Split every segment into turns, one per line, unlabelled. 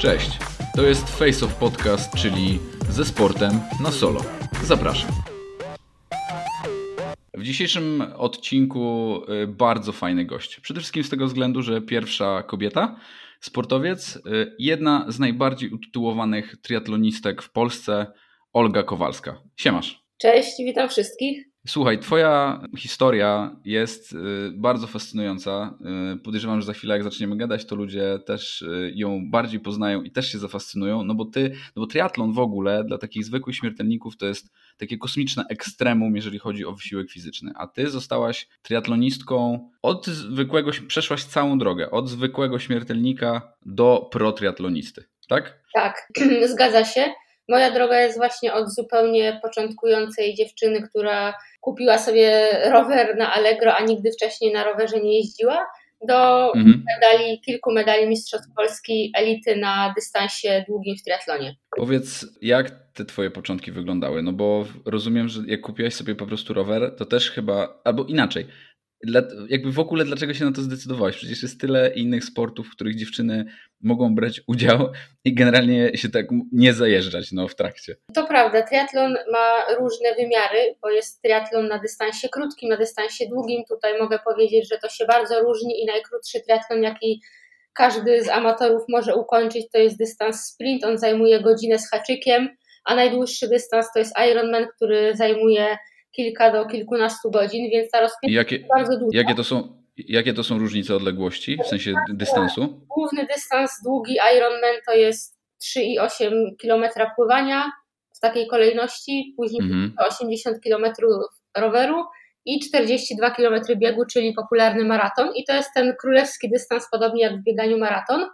Cześć, to jest Face of Podcast, czyli ze sportem na solo. Zapraszam. W dzisiejszym odcinku y, bardzo fajny gość. Przede wszystkim z tego względu, że pierwsza kobieta, sportowiec, y, jedna z najbardziej utytułowanych triatlonistek w Polsce, Olga Kowalska. Siemasz.
Cześć, witam wszystkich.
Słuchaj, Twoja historia jest y, bardzo fascynująca. Y, podejrzewam, że za chwilę, jak zaczniemy gadać, to ludzie też y, ją bardziej poznają i też się zafascynują. No bo ty, no bo triatlon w ogóle dla takich zwykłych śmiertelników to jest takie kosmiczne ekstremum, jeżeli chodzi o wysiłek fizyczny. A ty zostałaś triatlonistką od zwykłego, przeszłaś całą drogę, od zwykłego śmiertelnika do pro-triatlonisty, tak?
Tak, zgadza się. Moja droga jest właśnie od zupełnie początkującej dziewczyny, która kupiła sobie rower na Allegro, a nigdy wcześniej na rowerze nie jeździła, do mhm. medali, kilku medali Mistrzostw Polski elity na dystansie długim w triatlonie.
Powiedz, jak te twoje początki wyglądały? No bo rozumiem, że jak kupiłaś sobie po prostu rower, to też chyba, albo inaczej, dla, jakby w ogóle dlaczego się na to zdecydowałeś? Przecież jest tyle innych sportów, w których dziewczyny mogą brać udział i generalnie się tak nie zajeżdżać no, w trakcie.
To prawda, triatlon ma różne wymiary, bo jest triatlon na dystansie krótkim, na dystansie długim. Tutaj mogę powiedzieć, że to się bardzo różni i najkrótszy triatlon, jaki każdy z amatorów może ukończyć, to jest dystans sprint. On zajmuje godzinę z haczykiem, a najdłuższy dystans to jest Ironman, który zajmuje kilka do kilkunastu godzin, więc ta rozpiętość jakie, jest bardzo duża.
Jakie to są, jakie to są różnice odległości, w sensie dystansu?
Główny dystans długi Ironman to jest 3,8 km pływania w takiej kolejności, później mhm. 80 km roweru i 42 km biegu, czyli popularny maraton. I to jest ten królewski dystans, podobnie jak w bieganiu maraton.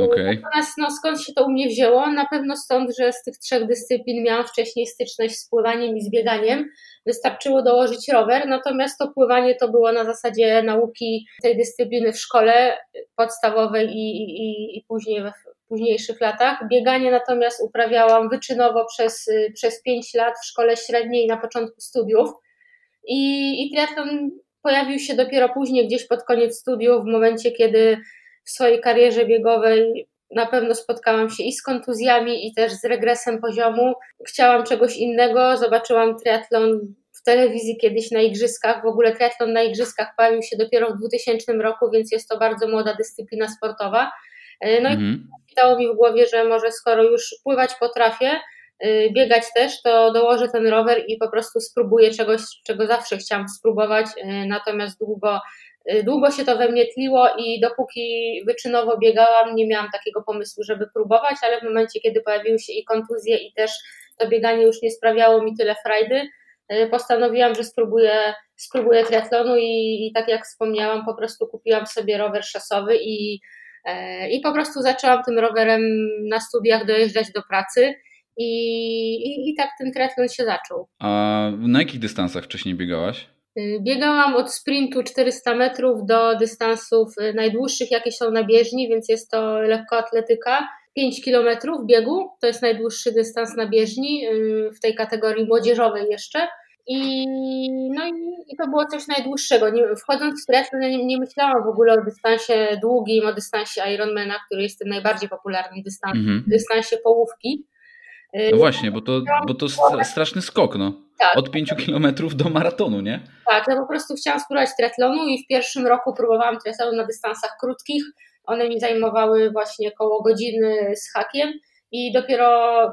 Okay. Natomiast no, skąd się to u mnie wzięło? Na pewno stąd, że z tych trzech dyscyplin miałam wcześniej styczność z pływaniem i z bieganiem. Wystarczyło dołożyć rower, natomiast to pływanie to było na zasadzie nauki tej dyscypliny w szkole podstawowej i, i, i później w późniejszych latach. Bieganie natomiast uprawiałam wyczynowo przez, przez 5 lat w szkole średniej na początku studiów. I, i triatlon pojawił się dopiero później, gdzieś pod koniec studiów, w momencie, kiedy w swojej karierze biegowej na pewno spotkałam się i z kontuzjami, i też z regresem poziomu. Chciałam czegoś innego, zobaczyłam triatlon w telewizji kiedyś na igrzyskach. W ogóle triatlon na igrzyskach pojawił się dopiero w 2000 roku, więc jest to bardzo młoda dyscyplina sportowa. E, no mhm. i stało mi w głowie, że może skoro już pływać potrafię, e, biegać też, to dołożę ten rower i po prostu spróbuję czegoś, czego zawsze chciałam spróbować, e, natomiast długo długo się to we mnie tliło i dopóki wyczynowo biegałam, nie miałam takiego pomysłu, żeby próbować, ale w momencie, kiedy pojawiły się i kontuzje, i też to bieganie już nie sprawiało mi tyle frajdy, y, postanowiłam, że spróbuję, spróbuję triatlonu i, i tak jak wspomniałam, po prostu kupiłam sobie rower szosowy i, e, i po prostu zaczęłam tym rowerem na studiach dojeżdżać do pracy. I, i, I tak ten triatlon się zaczął.
A na jakich dystansach wcześniej biegałaś?
Y, biegałam od sprintu 400 metrów do dystansów y, najdłuższych, jakie są na bieżni, więc jest to lekkoatletyka. 5 kilometrów biegu to jest najdłuższy dystans na bieżni y, w tej kategorii młodzieżowej jeszcze. I, no i, i to było coś najdłuższego. Nie, wchodząc w triathlon nie, nie, myślałam w ogóle o dystansie długim, o dystansie Ironmana, który jest tym najbardziej popularnym dystansem, mhm. dystansie połówki.
No właśnie, bo to, bo to straszny skok, no. Tak. Od 5 kilometrów do maratonu, nie?
Tak, ja po prostu chciałam spróbować triatlonu i w pierwszym roku próbowałam triatlonu na dystansach krótkich. One mi zajmowały właśnie około godziny z hakiem i dopiero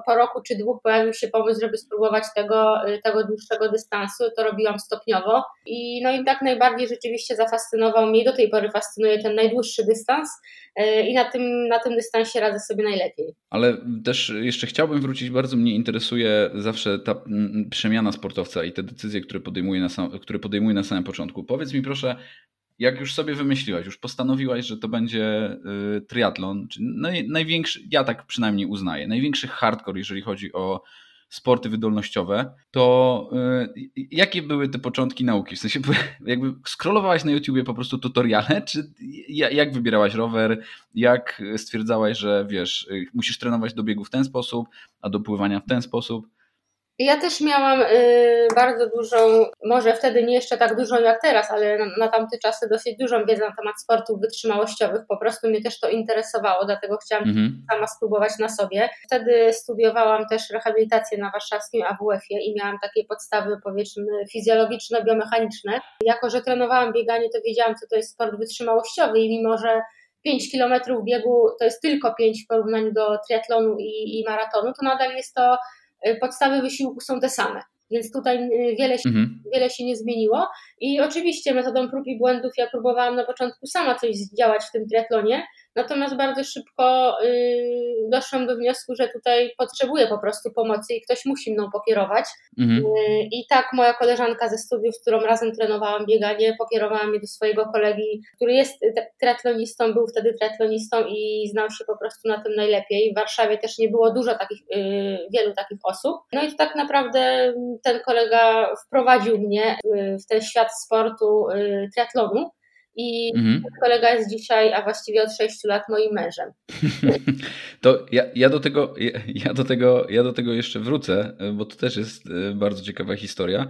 po roku czy dwóch pojawił się pomysł, żeby spróbować tego, tego dłuższego dystansu. To robiłam stopniowo i no i tak najbardziej rzeczywiście zafascynował mnie, do tej pory fascynuje ten najdłuższy dystans e, i na tym, na tym dystansie radzę sobie najlepiej.
Ale też jeszcze chciałbym wrócić, bardzo mnie interesuje zawsze ta przemiana sportowca i te decyzje, które podejmuje na, sam, które podejmuje na samym początku. Powiedz mi proszę, jak już sobie wymyśliłaś, już postanowiłaś, że to będzie y, triatlon, naj, największy, ja tak przynajmniej uznaję, największy hardcore, jeżeli chodzi o sporty wydolnościowe, to y, jakie były te początki nauki? W sensie jakby scrollowałaś na YouTubie po prostu tutoriale, czy jak wybierałaś rower, jak stwierdzałaś, że wiesz, y, musisz trenować do biegu w ten sposób, a do pływania w ten sposób?
Ja też miałam y, bardzo dużą, może wtedy nie jeszcze tak dużą jak teraz, ale na, na tamte czasy dosyć dużą wiedzę na temat sportów wytrzymałościowych. Po prostu mnie też to interesowało, dlatego chciałam mhm. sama spróbować na sobie. Wtedy studiowałam też rehabilitację na warszawskim AWF-ie i miałam takie podstawy, powiedzmy, fizjologiczno-biomechaniczne. Jako, że trenowałam bieganie, to wiedziałam, co to jest sport wytrzymałościowy i mimo, że 5 kilometrów biegu to jest tylko 5 w porównaniu do triatlonu i, i maratonu, to nadal jest to podstawy wysiłku są te same. Więc tutaj y, wiele się, mhm. wiele się nie zmieniło. I oczywiście metodą prób i błędów ja próbowałam na początku sama coś działać w tym triatlonie, Natomiast bardzo szybko y, doszłam do wniosku, że tutaj potrzebuję po prostu pomocy i ktoś musi mną pokierować. Mhm. Y, I tak moja koleżanka ze studiów, z którą razem trenowałam bieganie, pokierowała mnie do swojego kolegi, który jest triatlonistą, był wtedy triatlonistą i znał się po prostu na tym najlepiej. W Warszawie też nie było dużo takich, y, wielu takich osób. No i to tak naprawdę ten kolega wprowadził mnie w ten świat sportu triatlonu. I mhm. kolega jest dzisiaj, a właściwie od 6 lat moim mężem.
To ja, ja, do tego, ja, ja, do tego, ja do tego jeszcze wrócę, bo to też jest e, bardzo ciekawa historia.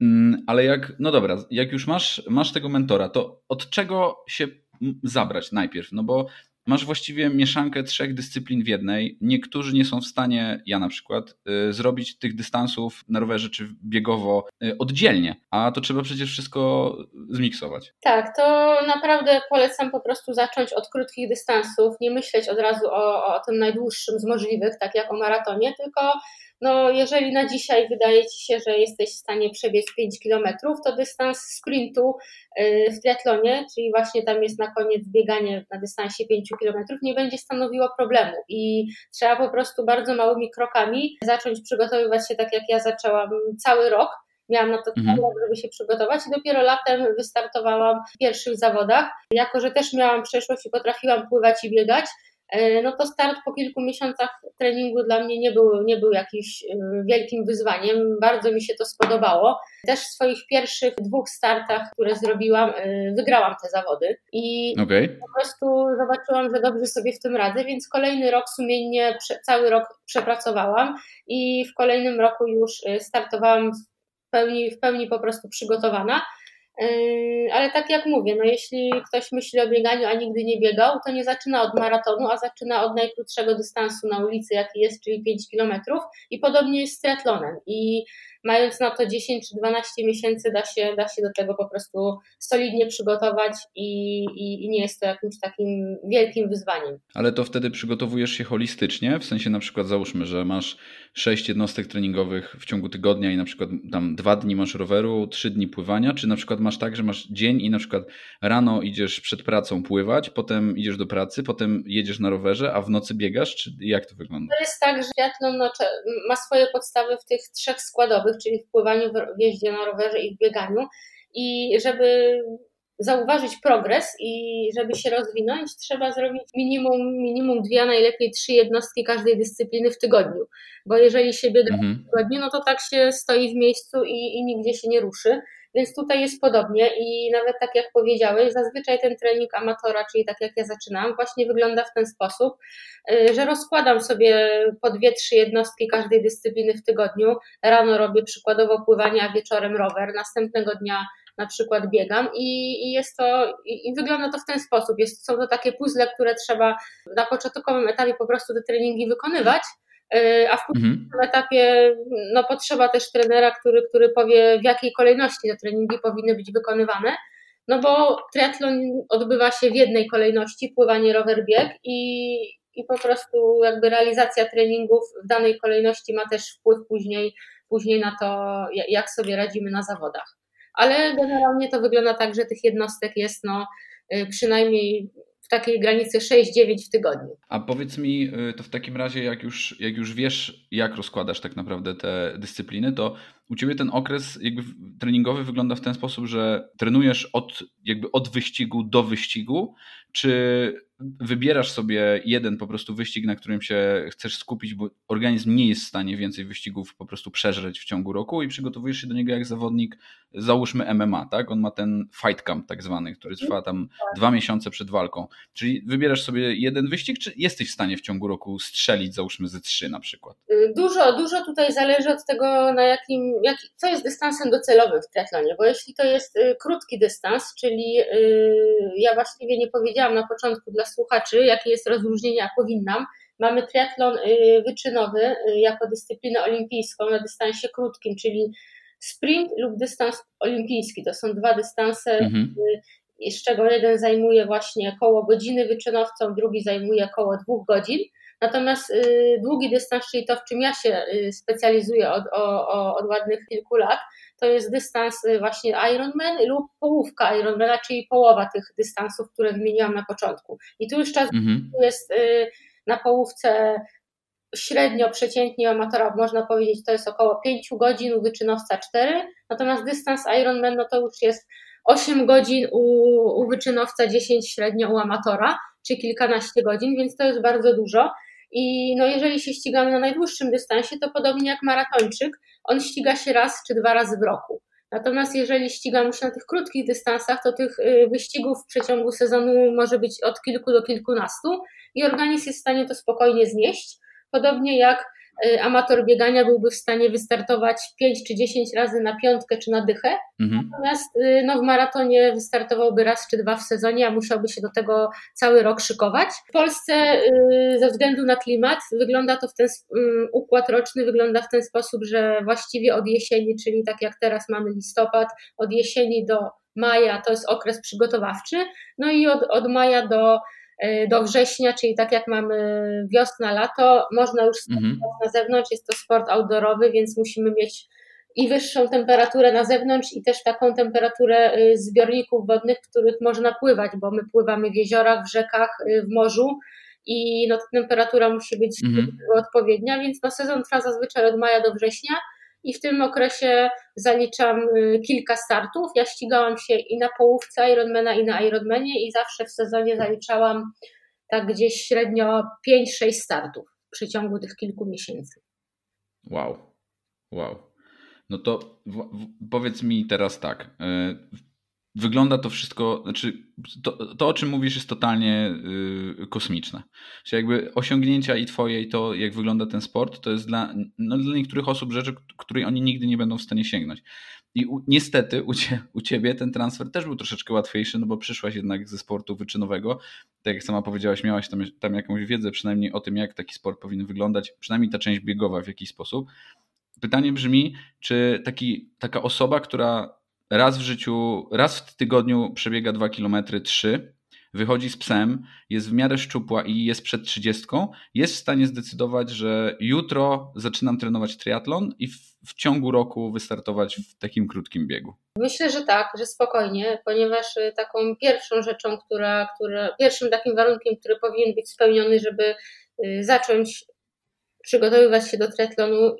Mm, ale jak, no dobra, jak już masz, masz tego mentora, to od czego się zabrać najpierw? No bo masz właściwie mieszankę trzech dyscyplin w jednej. Niektórzy nie są w stanie, ja na przykład, y, zrobić tych dystansów na rowerze czy biegowo y, oddzielnie, a to trzeba przecież wszystko zmiksować.
Tak, to naprawdę polecam po prostu zacząć od krótkich dystansów, nie myśleć od razu o, o tym najdłuższym z możliwych, tak jak o maratonie, tylko no jeżeli na dzisiaj wydaje Ci się, że jesteś w stanie przebiec 5 km, to dystans sprintu y, w triatlonie, czyli właśnie tam jest na koniec bieganie na dystansie 5 km, nie będzie stanowiło problemu i trzeba po prostu bardzo małymi krokami zacząć przygotowywać się tak jak ja zaczęłam cały rok, Miałam na to mhm. rok, żeby się przygotować i dopiero latem wystartowałam w pierwszych zawodach. Jako, że też miałam przeszłość i potrafiłam pływać i biegać, E, no to start po kilku miesiącach treningu dla mnie nie był, nie był jakimś e, wielkim wyzwaniem. Bardzo mi się to spodobało. Też w swoich pierwszych dwóch startach, które zrobiłam, e, wygrałam te zawody i okay. po prostu zobaczyłam, że dobrze sobie w tym radzę, więc kolejny rok sumiennie, cały rok przepracowałam i w kolejnym roku już startowałam w pełni, w pełni po prostu przygotowana. Yy, ale tak jak mówię, no jeśli ktoś myśli o bieganiu, a nigdy nie biegał, to nie zaczyna od maratonu, a zaczyna od najkrótszego dystansu na ulicy, jaki jest, czyli 5 kilometrów i podobnie jest z triatlonem. I mając na to 10 czy 12 miesięcy, da się, da się do tego po prostu solidnie przygotować i, i, i, nie jest to jakimś takim wielkim wyzwaniem.
Ale to wtedy przygotowujesz się holistycznie, w sensie na przykład załóżmy, że masz 6 jednostek treningowych w ciągu tygodnia i na przykład tam dwa dni masz roweru, trzy dni pływania, czy na przykład masz tak, że masz dzień i na przykład rano idziesz przed pracą pływać, potem idziesz do pracy, potem jedziesz na rowerze, a w nocy biegasz, czy jak to wygląda?
To jest tak, że triatlon ma swoje podstawy w tych trzech składowych, czyli w pływaniu, w jeździe na rowerze i w bieganiu. I żeby zauważyć progres i żeby się rozwinąć, trzeba zrobić minimum, minimum dwie, a najlepiej trzy jednostki każdej dyscypliny w tygodniu. Bo jeżeli się biega mhm. w tygodniu, no to tak się stoi w miejscu i, i nigdzie się nie ruszy. Więc tutaj jest podobnie i nawet tak jak powiedziałeś, zazwyczaj ten trening amatora, czyli tak jak ja zaczynam, właśnie wygląda w ten sposób, y, że rozkładam sobie po dwie, trzy jednostki każdej dyscypliny w tygodniu. Rano robię przykładowo pływanie, a wieczorem rower. Następnego dnia na przykład biegam i, i jest to, i, i, wygląda to w ten sposób. Jest, są to takie puzzle, które trzeba na początkowym etapie po prostu te treningi wykonywać, a w późniejszym mhm. etapie no, potrzeba też trenera, który, który powie, w jakiej kolejności te treningi powinny być wykonywane. No bo triatlon odbywa się w jednej kolejności, pływanie, rower, bieg i, i po prostu jakby realizacja treningów w danej kolejności ma też wpływ później, później na to, jak sobie radzimy na zawodach. Ale generalnie to wygląda tak, że tych jednostek jest no, y, przynajmniej w takiej granicy 6-9 w tygodniu.
A powiedz mi, y, to w takim razie, jak już, jak już wiesz, jak rozkładasz tak naprawdę te dyscypliny, to u ciebie ten okres jakby treningowy wygląda w ten sposób, że trenujesz od, jakby od wyścigu do wyścigu, czy wybierasz sobie jeden po prostu wyścig, na którym się chcesz skupić, bo organizm nie jest w stanie więcej wyścigów po prostu przeżreć w ciągu roku i przygotowujesz się do niego jak zawodnik, załóżmy MMA, tak? On ma ten fight camp tak zwany, który trwa tam dwa miesiące przed walką. Czyli wybierasz sobie jeden wyścig, czy jesteś w stanie w ciągu roku strzelić, załóżmy ze trzy na przykład?
Dużo, dużo tutaj zależy od tego, na jakim, jak, co jest dystansem docelowym w triatlonie, bo jeśli to jest y, krótki dystans, czyli y, ja właściwie nie powiedziałam na początku dla słuchaczy, jakie jest rozróżnienie, a powinnam. Mamy triatlon y, wyczynowy jako dyscyplinę olimpijską na dystansie krótkim, czyli sprint lub dystans olimpijski. To są dwa dystanse, mhm. Z czego jeden zajmuje właśnie koło godziny wyczynowcą, drugi zajmuje koło dwóch godzin. Natomiast długi dystans, czyli to, w czym ja się specjalizuję od, od, od ładnych kilku lat, to jest dystans y, właśnie Ironman lub połówka Ironmana, czyli połowa tych dystansów, które wymieniłam na początku. I tu już czas mhm. jest y, na połówce średnio, przeciętnie amatora, można powiedzieć, to jest około 5 godzin, u wyczynowca 4, natomiast dystans Ironman no to już jest 8 godzin u, u wyczynowca, 10 średnio u amatora, czy kilkanaście godzin, więc to jest bardzo dużo. I no jeżeli się ścigamy na najdłuższym dystansie, to podobnie jak maratończyk, on ściga się raz czy dwa razy w roku. Natomiast jeżeli ścigamy się na tych krótkich dystansach, to tych y, wyścigów w przeciągu sezonu może być od kilku do kilkunastu i organizm jest w stanie to spokojnie znieść. Podobnie jak amator biegania byłby w stanie wystartować 5 czy 10 razy na piątkę czy na dychę, mhm. natomiast y, no, w maratonie wystartowałby raz czy dwa w sezonie, a musiałby się do tego cały rok szykować. W Polsce y, ze względu na klimat wygląda to w ten układ roczny wygląda w ten sposób, że właściwie od jesieni, czyli tak jak teraz mamy listopad, od jesieni do maja to jest okres przygotowawczy, no i od, od maja do do września, czyli tak jak mamy wiosna, lato, można już mhm. na zewnątrz, jest to sport outdoorowy, więc musimy mieć i wyższą temperaturę na zewnątrz i też taką temperaturę y, zbiorników wodnych, w których można pływać, bo my pływamy w jeziorach, w rzekach, y, w morzu i no, temperatura musi być mhm. odpowiednia, więc no, sezon trwa zazwyczaj od maja do września i w tym okresie zaliczam y, kilka startów. Ja ścigałam się i na połówce Ironmana i na Ironmanie i zawsze w sezonie zaliczałam tak gdzieś średnio 5-6 startów w przeciągu tych kilku miesięcy.
Wow, wow. No to w, w, powiedz mi teraz tak. Y, wygląda to wszystko, znaczy to, to o czym mówisz jest totalnie yy, kosmiczne. Czyli jakby osiągnięcia i twoje i to jak wygląda ten sport, to jest dla, no, dla niektórych osób rzeczy, której oni nigdy nie będą w stanie sięgnąć. I u, niestety u, cie, u ciebie ten transfer też był troszeczkę łatwiejszy, no bo przyszłaś jednak ze sportu wyczynowego. Tak jak sama powiedziałaś, miałaś tam, tam jakąś wiedzę przynajmniej o tym, jak taki sport powinien wyglądać, przynajmniej ta część biegowa w jakiś sposób. Pytanie brzmi, czy taki, taka osoba, która raz w życiu, raz w tygodniu przebiega 2 km 3, wychodzi z psem, jest w miarę szczupła i jest przed 30, jest w stanie zdecydować, że jutro zaczynam trenować triatlon i w, w, ciągu roku wystartować w takim krótkim biegu.
Myślę, że tak, że spokojnie, ponieważ y, taką pierwszą rzeczą, która, która pierwszym takim warunkiem, który powinien być spełniony, żeby y, zacząć przygotowywać się do triatlonu,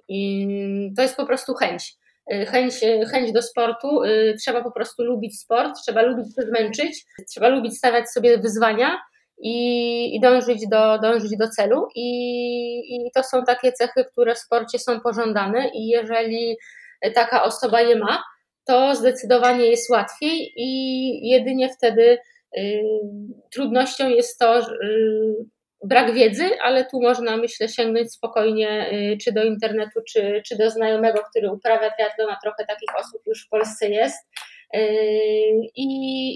to jest po prostu chęć chęć, chęć do sportu, y, trzeba po prostu lubić sport, trzeba lubić się zmęczyć, trzeba lubić stawiać sobie wyzwania i, i dążyć, do, dążyć do celu. I, I to są takie cechy, które w sporcie są pożądane, i jeżeli taka osoba je ma, to zdecydowanie jest łatwiej i jedynie wtedy y, trudnością jest to, y, brak wiedzy, ale tu można, myślę, sięgnąć spokojnie y, czy do internetu, czy, czy do znajomego, który uprawia triatlon, trochę takich osób już w Polsce jest. Y, I,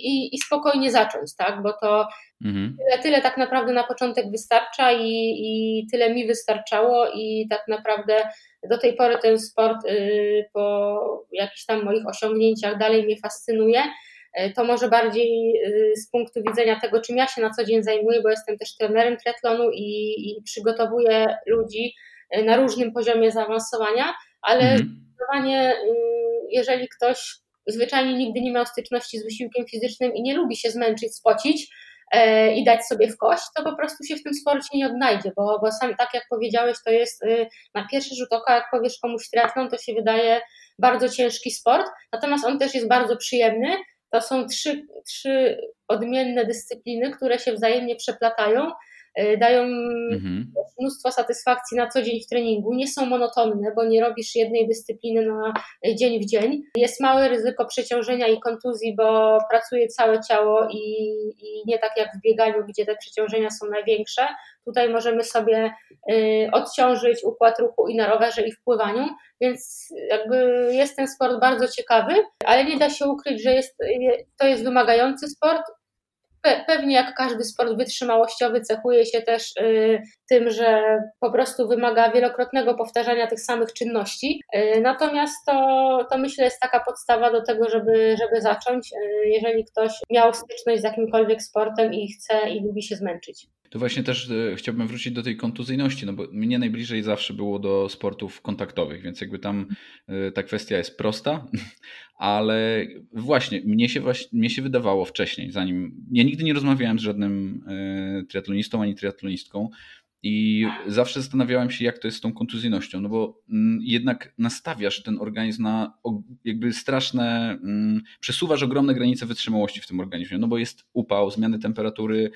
i, i spokojnie zacząć, tak? Bo to mhm. tyle, tyle tak naprawdę na początek wystarcza i, i tyle mi wystarczało, i tak naprawdę do tej pory ten sport y, po jakichś tam moich osiągnięciach dalej mnie fascynuje. E, to może bardziej y, z punktu widzenia tego, czym ja się na co dzień zajmuję, bo jestem też trenerem triatlonu i, i przygotowuję ludzi e, na różnym poziomie zaawansowania, ale mhm. y, jeżeli ktoś zwyczajnie nigdy nie miał styczności z wysiłkiem fizycznym i nie lubi się zmęczyć, spocić, e, i dać sobie w kość, to po prostu się w tym sporcie nie odnajdzie, bo, bo sam, tak jak powiedziałeś, to jest y, na pierwszy rzut oka, jak powiesz komuś triatlon, to się wydaje bardzo ciężki sport, natomiast on też jest bardzo przyjemny. To są trzy, trzy odmienne dyscypliny, które się wzajemnie przeplatają dają mhm. mnóstwo satysfakcji na co dzień w treningu, nie są monotonne, bo nie robisz jednej dyscypliny na dzień w dzień. Jest małe ryzyko przeciążenia i kontuzji, bo pracuje całe ciało i, i nie tak jak w bieganiu, gdzie te przeciążenia są największe. Tutaj możemy sobie y, odciążyć układ ruchu i na rowerze i w pływaniu, więc jakby jest ten sport bardzo ciekawy, ale nie da się ukryć, że jest, to jest wymagający sport Pewnie jak każdy sport wytrzymałościowy cechuje się też y, tym, że po prostu wymaga wielokrotnego powtarzania tych samych czynności. Y, natomiast to, to myślę jest taka podstawa do tego, żeby, żeby zacząć, y, jeżeli ktoś miał styczność z jakimkolwiek sportem i chce i lubi się zmęczyć.
To właśnie też chciałbym wrócić do tej kontuzyjności, no bo mnie najbliżej zawsze było do sportów kontaktowych, więc jakby tam ta kwestia jest prosta, ale właśnie mnie się, właśnie, mnie się wydawało wcześniej, zanim ja nigdy nie rozmawiałem z żadnym e, triatlonistą ani triatlonistką i zawsze zastanawiałem się, jak to jest z tą kontuzyjnością, no bo mm, jednak nastawiasz ten organizm na jakby straszne, mm, przesuwasz ogromne granice wytrzymałości w tym organizmie, no bo jest upał, zmiany temperatury,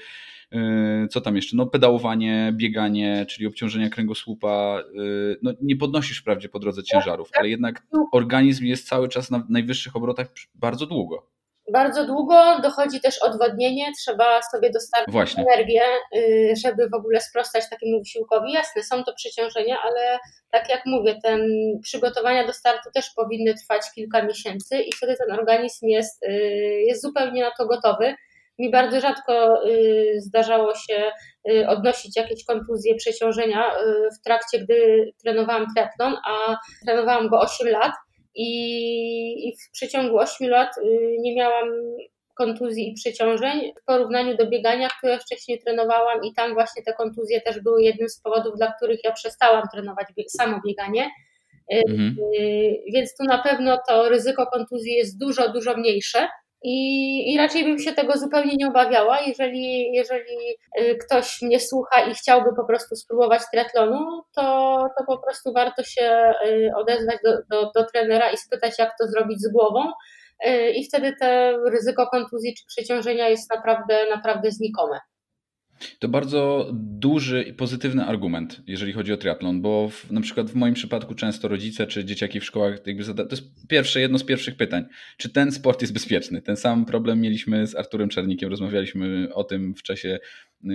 Yy, co tam jeszcze? No, pedałowanie, bieganie, czyli obciążenia kręgosłupa. Yy, no, nie podnosisz wprawdzie po drodze ciężarów, ale jednak organizm jest cały czas na najwyższych obrotach bardzo długo.
Bardzo długo dochodzi też odwodnienie, trzeba sobie dostarczyć Właśnie. energię, yy, żeby w ogóle sprostać takiemu wysiłkowi. Jasne, są to przeciążenia, ale tak jak mówię, ten przygotowania do startu też powinny trwać kilka miesięcy i wtedy ten organizm jest, jest zupełnie na to gotowy. Mi bardzo rzadko y, zdarzało się y, odnosić jakieś kontuzje, przeciążenia y, w trakcie, gdy trenowałam triatlon, a trenowałam go 8 lat i w przeciągu 8 lat nie miałam kontuzji i przeciążeń w porównaniu do biegania, które wcześniej trenowałam i tam właśnie te kontuzje też były jednym z powodów, dla których ja przestałam trenować samo bieganie. Mhm. Więc tu na pewno to ryzyko kontuzji jest dużo, dużo mniejsze. I, I raczej bym się tego zupełnie nie obawiała, jeżeli, jeżeli y, ktoś mnie słucha i chciałby po prostu spróbować triatlonu, to, to po prostu warto się y, odezwać do, do, do trenera i spytać, jak to zrobić z głową. Y, I wtedy to ryzyko kontuzji czy przeciążenia jest naprawdę, naprawdę znikome.
To bardzo duży i pozytywny argument, jeżeli chodzi o triatlon, bo w, na przykład w moim przypadku często rodzice czy dzieciaki w szkołach, jakby zada, to jest pierwsze, jedno z pierwszych pytań, czy ten sport jest bezpieczny? Ten sam problem mieliśmy z Arturem Czernikiem, rozmawialiśmy o tym w czasie y,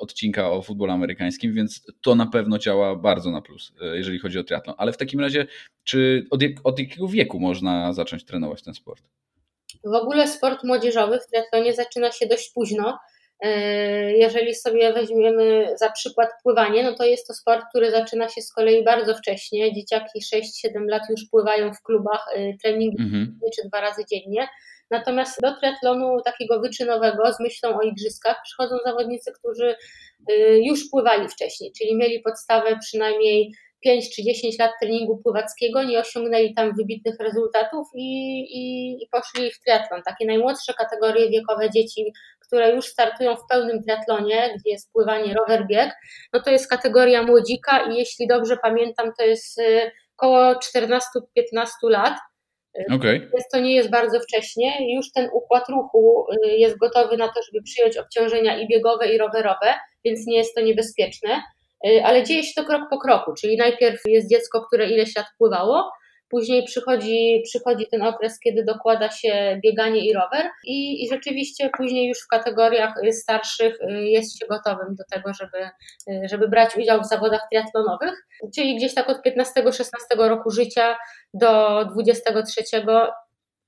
odcinka o futbolu amerykańskim, więc to na pewno działa bardzo na plus, y, jeżeli chodzi o triatlon. Ale w takim razie, czy od, jak, od jakiego wieku można zacząć trenować ten sport?
W ogóle sport młodzieżowy w triatlonie zaczyna się dość późno, jeżeli sobie weźmiemy za przykład pływanie, no to jest to sport, który zaczyna się z kolei bardzo wcześnie. Dzieciaki 6-7 lat już pływają w klubach, e, treningi mhm. czy dwa razy dziennie. Natomiast do triatlonu takiego wyczynowego z myślą o igrzyskach przychodzą zawodnicy, którzy e, już pływali wcześniej, czyli mieli podstawę przynajmniej 5 czy 10 lat treningu pływackiego, nie osiągnęli tam wybitnych rezultatów i, i, i poszli w triatlon. Takie najmłodsze kategorie wiekowe dzieci które już startują w pełnym triatlonie, gdzie jest pływanie, rower, bieg, no to jest kategoria młodzika i jeśli dobrze pamiętam, to jest y, około 14-15 lat.
Y, okay.
Więc to nie jest bardzo wcześnie. Już ten układ ruchu y, jest gotowy na to, żeby przyjąć obciążenia i biegowe, i rowerowe, więc nie jest to niebezpieczne. Ale dzieje się to krok po kroku, czyli najpierw jest dziecko, które ileś lat pływało, Później przychodzi, przychodzi ten okres, kiedy dokłada się bieganie i rower, i, i rzeczywiście później już w kategoriach starszych y, jest się gotowym do tego, żeby, y, żeby brać udział w zawodach triatlonowych. Czyli gdzieś tak od 15-16 roku życia do 23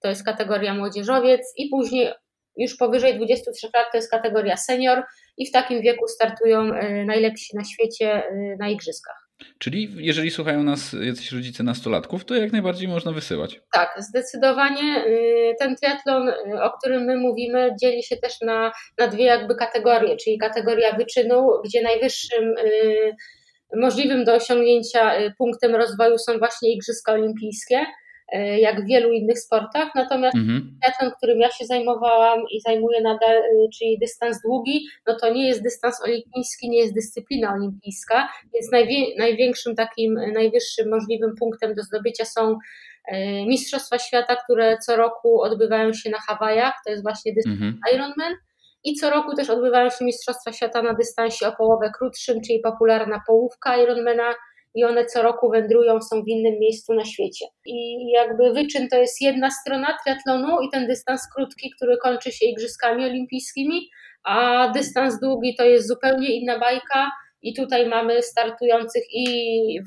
to jest kategoria młodzieżowiec, i później już powyżej 23 lat to jest kategoria senior, i w takim wieku startują y, najlepsi na świecie na igrzyskach.
Czyli jeżeli słuchają nas jacyś rodzice nastolatków, to jak najbardziej można wysyłać.
Tak, zdecydowanie. Y, ten triatlon, y, o którym my mówimy, dzieli się też na, na dwie jakby kategorie, czyli kategoria wyczynu, gdzie najwyższym y, możliwym do osiągnięcia punktem rozwoju są właśnie Igrzyska Olimpijskie. E, jak w wielu innych sportach, natomiast mhm. triatlon, którym ja się zajmowałam i zajmuję nadal, e, czyli dystans długi, no to nie jest dystans olimpijski, nie jest dyscyplina olimpijska, więc największym takim, najwyższym możliwym punktem do zdobycia są Mistrzostwa Świata, które co roku odbywają się na Hawajach, to jest właśnie dystans mhm. Ironman, i co roku też odbywają się Mistrzostwa Świata na dystansie o połowę krótszym, czyli popularna połówka Ironmana i one co roku wędrują, są w innym miejscu na świecie. I jakby wyczyn to jest jedna strona triatlonu i ten dystans krótki, który kończy się Igrzyskami Olimpijskimi, a dystans długi to jest zupełnie inna bajka. I tutaj mamy startujących i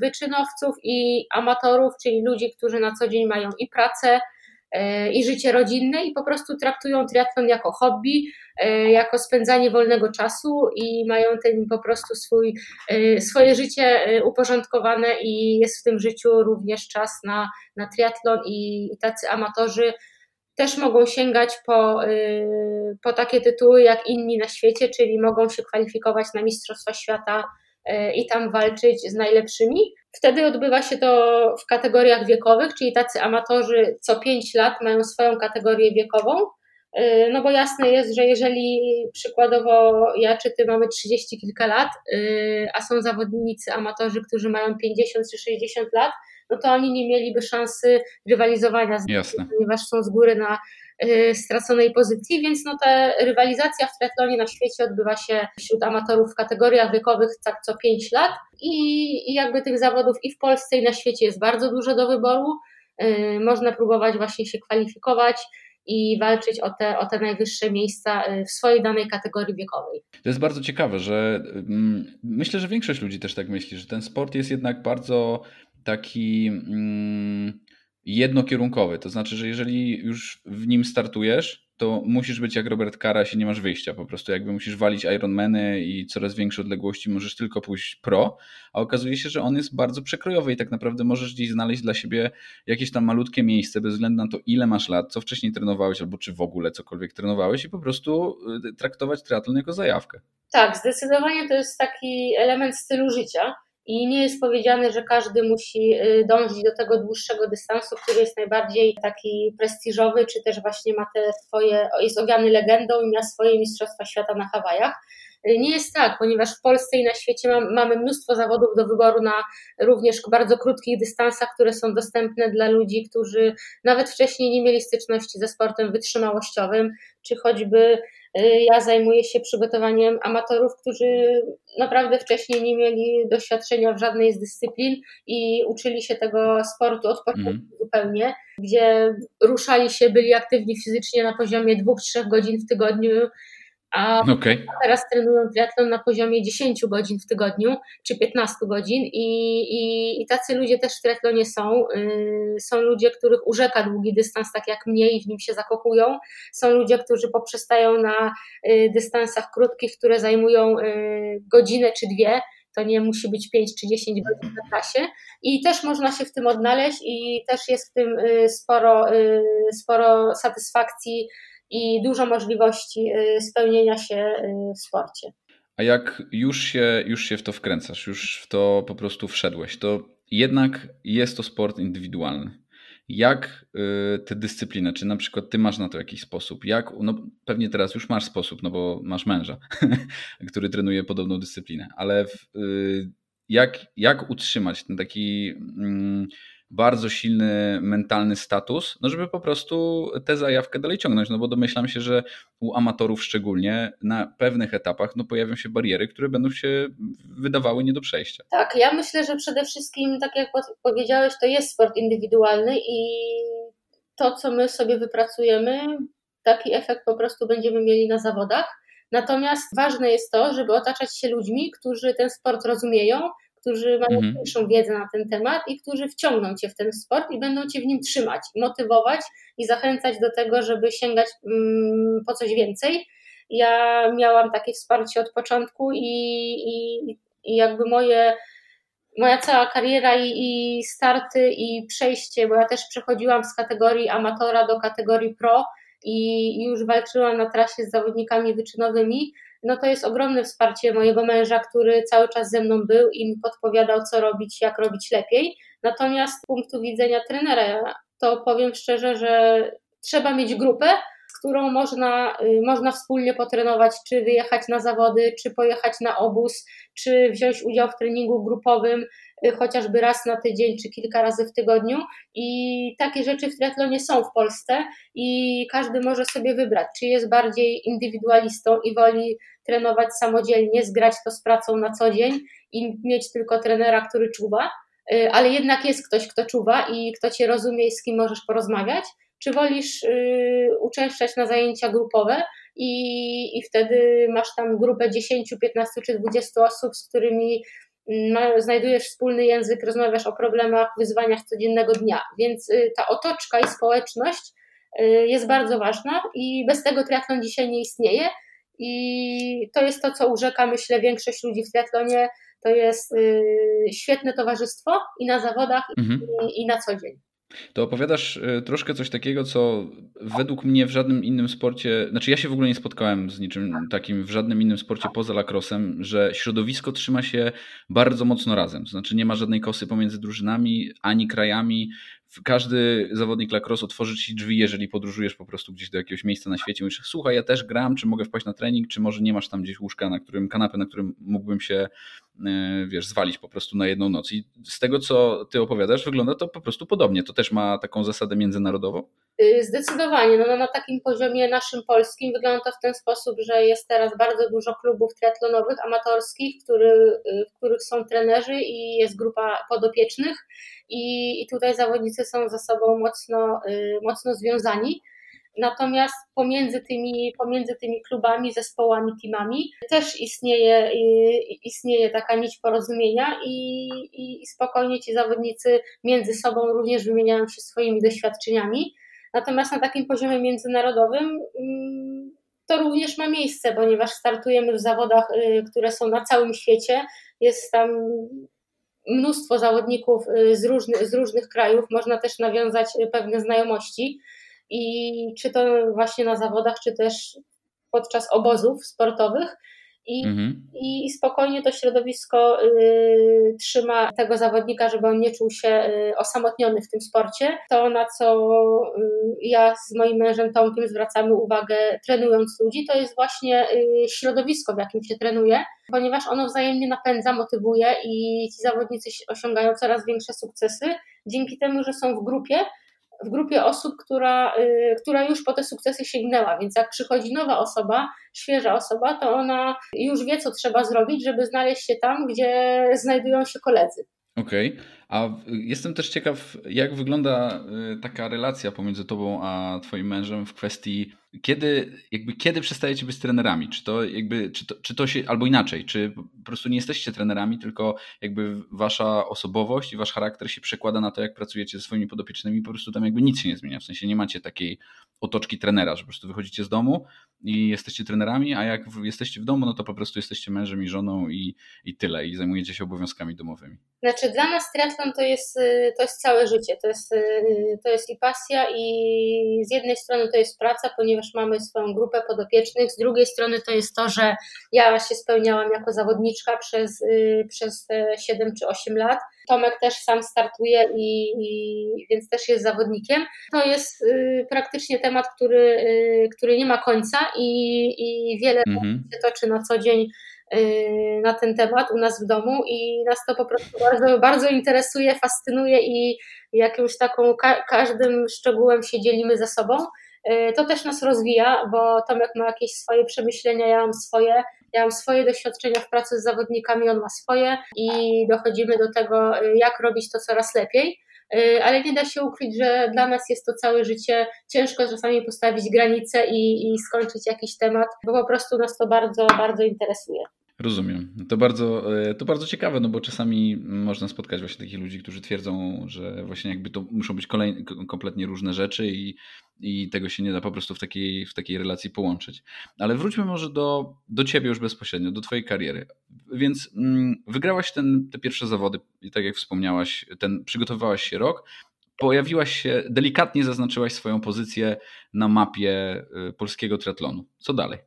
wyczynowców, i amatorów, czyli ludzi, którzy na co dzień mają i pracę, i życie rodzinne i po prostu traktują triatlon jako hobby, e, jako spędzanie wolnego czasu i mają ten po prostu swój, e, swoje życie uporządkowane i jest w tym życiu również czas na, na triatlon i, i tacy amatorzy też mogą sięgać po, po takie tytuły jak inni na świecie, czyli mogą się kwalifikować na Mistrzostwa Świata i tam walczyć z najlepszymi. Wtedy odbywa się to w kategoriach wiekowych, czyli tacy amatorzy co 5 lat mają swoją kategorię wiekową. Y, no bo jasne jest, że jeżeli przykładowo ja czy ty mamy 30 kilka lat, y, a są zawodnicy, amatorzy, którzy mają 50 czy 60 lat, no to oni nie mieliby szansy rywalizowania z nimi, ponieważ są z góry na Y, straconej pozycji, więc no ta rywalizacja w triatlonie na świecie odbywa się wśród amatorów w kategoriach wiekowych tak co 5 lat i, i jakby tych zawodów i w Polsce i na świecie jest bardzo dużo do wyboru. Y, można próbować właśnie się kwalifikować i walczyć o te, o te najwyższe miejsca y, w swojej danej kategorii wiekowej.
To jest bardzo ciekawe, że mm, myślę, że większość ludzi też tak myśli, że ten sport jest jednak bardzo taki. Mm, jednokierunkowy. To znaczy, że jeżeli już w nim startujesz, to musisz być jak Robert Karaś i nie masz wyjścia. Po prostu jakby musisz walić Ironmany i coraz większe odległości możesz tylko pójść pro, a okazuje się, że on jest bardzo przekrojowy i tak naprawdę możesz gdzieś znaleźć dla siebie jakieś tam malutkie miejsce bez względu na to, ile masz lat, co wcześniej trenowałeś albo czy w ogóle cokolwiek trenowałeś i po prostu y, traktować triatlon jako zajawkę.
Tak, zdecydowanie to jest taki element stylu życia i nie jest powiedziane, że każdy musi y, dążyć do tego dłuższego dystansu, który jest najbardziej taki prestiżowy, czy też właśnie ma te swoje, jest owiany legendą i ma swoje Mistrzostwa Świata na Hawajach. Y, nie jest tak, ponieważ w Polsce i na świecie mamy mnóstwo zawodów do wyboru na również bardzo krótkich dystansach, które są dostępne dla ludzi, którzy nawet wcześniej nie mieli styczności ze sportem wytrzymałościowym, czy choćby ja zajmuję się przygotowaniem amatorów, którzy naprawdę wcześniej nie mieli doświadczenia w żadnej z dyscyplin i uczyli się tego sportu od początku mm. zupełnie, gdzie ruszali się, byli aktywni fizycznie na poziomie 2-3 godzin w tygodniu a okay. teraz trenują triatlon na poziomie 10 godzin w tygodniu, czy 15 godzin i, i, i tacy ludzie też w triatlonie są. Yy, są ludzie, których urzeka długi dystans, tak jak mnie i w nim się zakochują. Są ludzie, którzy poprzestają na yy, dystansach krótkich, które zajmują yy, godzinę czy dwie, to nie musi być 5 czy 10 godzin na trasie i też można się w tym odnaleźć i też jest w tym y, sporo, sporo satysfakcji i dużo możliwości y, spełnienia się y, w sporcie.
A jak już się, już się w to wkręcasz, już w to po prostu wszedłeś, to jednak jest to sport indywidualny. Jak y, te dyscypliny, czy na przykład ty masz na to jakiś sposób? Jak, no pewnie teraz już masz sposób, no bo masz męża, który trenuje podobną dyscyplinę, ale w, jak, jak utrzymać ten taki mm, bardzo silny mentalny status, no żeby po prostu tę zajawkę dalej ciągnąć, no bo domyślam się, że u amatorów szczególnie na pewnych etapach no pojawią się bariery, które będą się wydawały nie do przejścia.
Tak, ja myślę, że przede wszystkim, tak jak powiedziałeś, to jest sport indywidualny i to, co my sobie wypracujemy, taki efekt po prostu będziemy mieli na zawodach. Natomiast ważne jest to, żeby otaczać się ludźmi, którzy ten sport rozumieją, którzy mają mhm. większą wiedzę na ten temat i którzy wciągną cię w ten sport i będą cię w nim trzymać, motywować i zachęcać do tego, żeby sięgać mm, po coś więcej. Ja miałam takie wsparcie od początku i, i, i jakby moje moja cała kariera i, i, starty i przejście, bo ja też przechodziłam z kategorii amatora do kategorii pro i już walczyłam na trasie z zawodnikami wyczynowymi, no to jest ogromne wsparcie mojego męża, który cały czas ze mną był i mi podpowiadał, co robić, jak robić lepiej. Natomiast z punktu widzenia trenera, to powiem szczerze, że trzeba mieć grupę, z którą można, y, można wspólnie potrenować, czy wyjechać na zawody, czy pojechać na obóz, czy wziąć udział w treningu grupowym, y, chociażby raz na tydzień, czy kilka razy w tygodniu. I takie rzeczy w triatlonie są w Polsce i każdy może sobie wybrać, czy jest bardziej indywidualistą i woli trenować samodzielnie, zgrać to z pracą na co dzień i mieć tylko trenera, który czuwa, y, ale jednak jest ktoś, kto czuwa i kto cię rozumie i z kim możesz porozmawiać, czy wolisz y, uczęszczać na zajęcia grupowe i, i wtedy masz tam grupę 10, 15 czy 20 osób, z którymi mm, znajdujesz wspólny język, rozmawiasz o problemach, wyzwaniach codziennego dnia. Więc y, ta otoczka i społeczność y, jest bardzo ważna i bez tego triatlon dzisiaj nie istnieje. I to jest to, co urzeka, myślę, większość ludzi w triatlonie. To jest świetne towarzystwo i na zawodach, mhm. i, i na co dzień.
To opowiadasz e, troszkę coś takiego, co według mnie w żadnym innym sporcie, znaczy ja się w ogóle nie spotkałem z niczym takim w żadnym innym sporcie poza lacrossem, że środowisko trzyma się bardzo mocno razem. Znaczy nie ma żadnej kosy pomiędzy drużynami ani krajami każdy zawodnik lacrosse otworzy ci drzwi, jeżeli podróżujesz po prostu gdzieś do jakiegoś miejsca na świecie. Mówisz, słuchaj, ja też gram, czy mogę wpaść na trening, czy może nie masz tam gdzieś łóżka, na którym, kanapę, na którym mógłbym się, wiesz, zwalić po prostu na jedną noc. I z tego, co ty opowiadasz, wygląda to po prostu podobnie. To też ma taką zasadę międzynarodową?
Y, zdecydowanie. No, na takim poziomie naszym polskim wygląda to w ten sposób, że jest teraz bardzo dużo klubów triatlonowych, amatorskich, który, y, w których są trenerzy i jest grupa podopiecznych i, i tutaj zawodnicy są ze sobą mocno, y, mocno związani. Natomiast pomiędzy tymi, pomiędzy tymi klubami, zespołami, teamami też istnieje, istnieje taka nić porozumienia i, i spokojnie ci zawodnicy między sobą również wymieniają się swoimi doświadczeniami. Natomiast na takim poziomie międzynarodowym mm, to również ma miejsce, ponieważ startujemy w zawodach, y, które są na całym świecie. Jest tam mnóstwo zawodników y, z, różny, z różnych krajów, można też nawiązać y, pewne znajomości. I czy to właśnie na zawodach, czy też podczas obozów sportowych, i, mhm. i spokojnie to środowisko y, trzyma tego zawodnika, żeby on nie czuł się y, osamotniony w tym sporcie. To, na co y, ja z moim mężem Tomkiem zwracamy uwagę, trenując ludzi, to jest właśnie y, środowisko, w jakim się trenuje, ponieważ ono wzajemnie napędza, motywuje i ci zawodnicy osiągają coraz większe sukcesy dzięki temu, że są w grupie w grupie osób, która, y, która już po te sukcesy sięgnęła. Więc jak przychodzi nowa osoba, świeża osoba, to ona już wie, co trzeba zrobić, żeby znaleźć się tam, gdzie znajdują się koledzy.
Okej, okay. A jestem też ciekaw, jak wygląda y, taka relacja pomiędzy tobą a twoim mężem w kwestii, kiedy, jakby kiedy przestajecie być trenerami? Czy to jakby, czy to, czy to się, albo inaczej, czy po prostu nie jesteście trenerami, tylko jakby wasza osobowość i wasz charakter się przekłada na to, jak pracujecie ze swoimi podopiecznymi, po prostu tam jakby nic się nie zmienia, w sensie nie macie takiej otoczki trenera, że po prostu wychodzicie z domu i jesteście trenerami, a jak jesteście w domu, no to po prostu jesteście mężem i żoną i, i tyle, i zajmujecie się obowiązkami domowymi.
Znaczy dla nas triatlon to jest, y, to jest całe życie, to jest, y, to jest i pasja i z jednej strony to jest praca, ponieważ mamy swoją grupę podopiecznych, z drugiej strony to jest to, że ja się spełniałam jako zawodniczka przez, y, przez 7 czy 8 lat, Tomek też sam startuje i, i więc też jest zawodnikiem. To jest praktycznie temat, który, który nie ma końca i, i wiele mhm. się toczy na co dzień na ten temat u nas w domu i nas to po prostu bardzo, bardzo interesuje, fascynuje i jakąś taką ka każdym szczegółem się dzielimy ze sobą. Y, to też nas rozwija, bo Tomek ma jakieś swoje przemyślenia, ja mam swoje, ja mam swoje doświadczenia w pracy z zawodnikami, on ma swoje i dochodzimy do tego, y, jak robić to coraz lepiej. Y, ale nie da się ukryć, że dla nas jest to całe życie. Ciężko czasami postawić granice i, i skończyć jakiś temat, bo po prostu nas to bardzo, bardzo interesuje.
Rozumiem. To bardzo, e, to bardzo ciekawe, no bo czasami można spotkać właśnie takich ludzi, którzy twierdzą, że właśnie jakby to muszą być kolej, kompletnie różne rzeczy i, i tego się nie da po prostu w takiej, w takiej relacji połączyć. Ale wróćmy może do, do ciebie już bezpośrednio, do twojej kariery. Więc mm, wygrałaś ten, te pierwsze zawody i tak jak wspomniałaś, ten, przygotowywałaś się rok, pojawiłaś się, delikatnie zaznaczyłaś swoją pozycję na mapie e, polskiego triatlonu. Co dalej?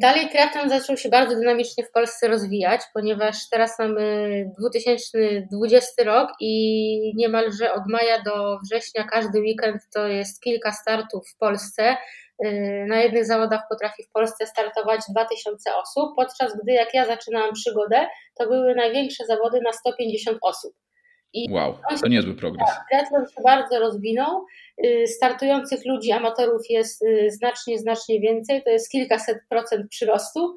Dalej triatlon zaczął się bardzo dynamicznie w Polsce rozwijać, ponieważ teraz mamy 2020 rok i niemalże od maja do września każdy weekend to jest kilka startów w Polsce. Y, na jednych zawodach potrafi w Polsce startować 2000 osób, podczas gdy jak ja zaczynałam przygodę, to były największe zawody na 150 osób.
I wow, to niezły progres.
Tak, triathlon się bardzo rozwinął. Y, startujących ludzi, amatorów jest y, znacznie, znacznie więcej. To jest kilkaset procent przyrostu.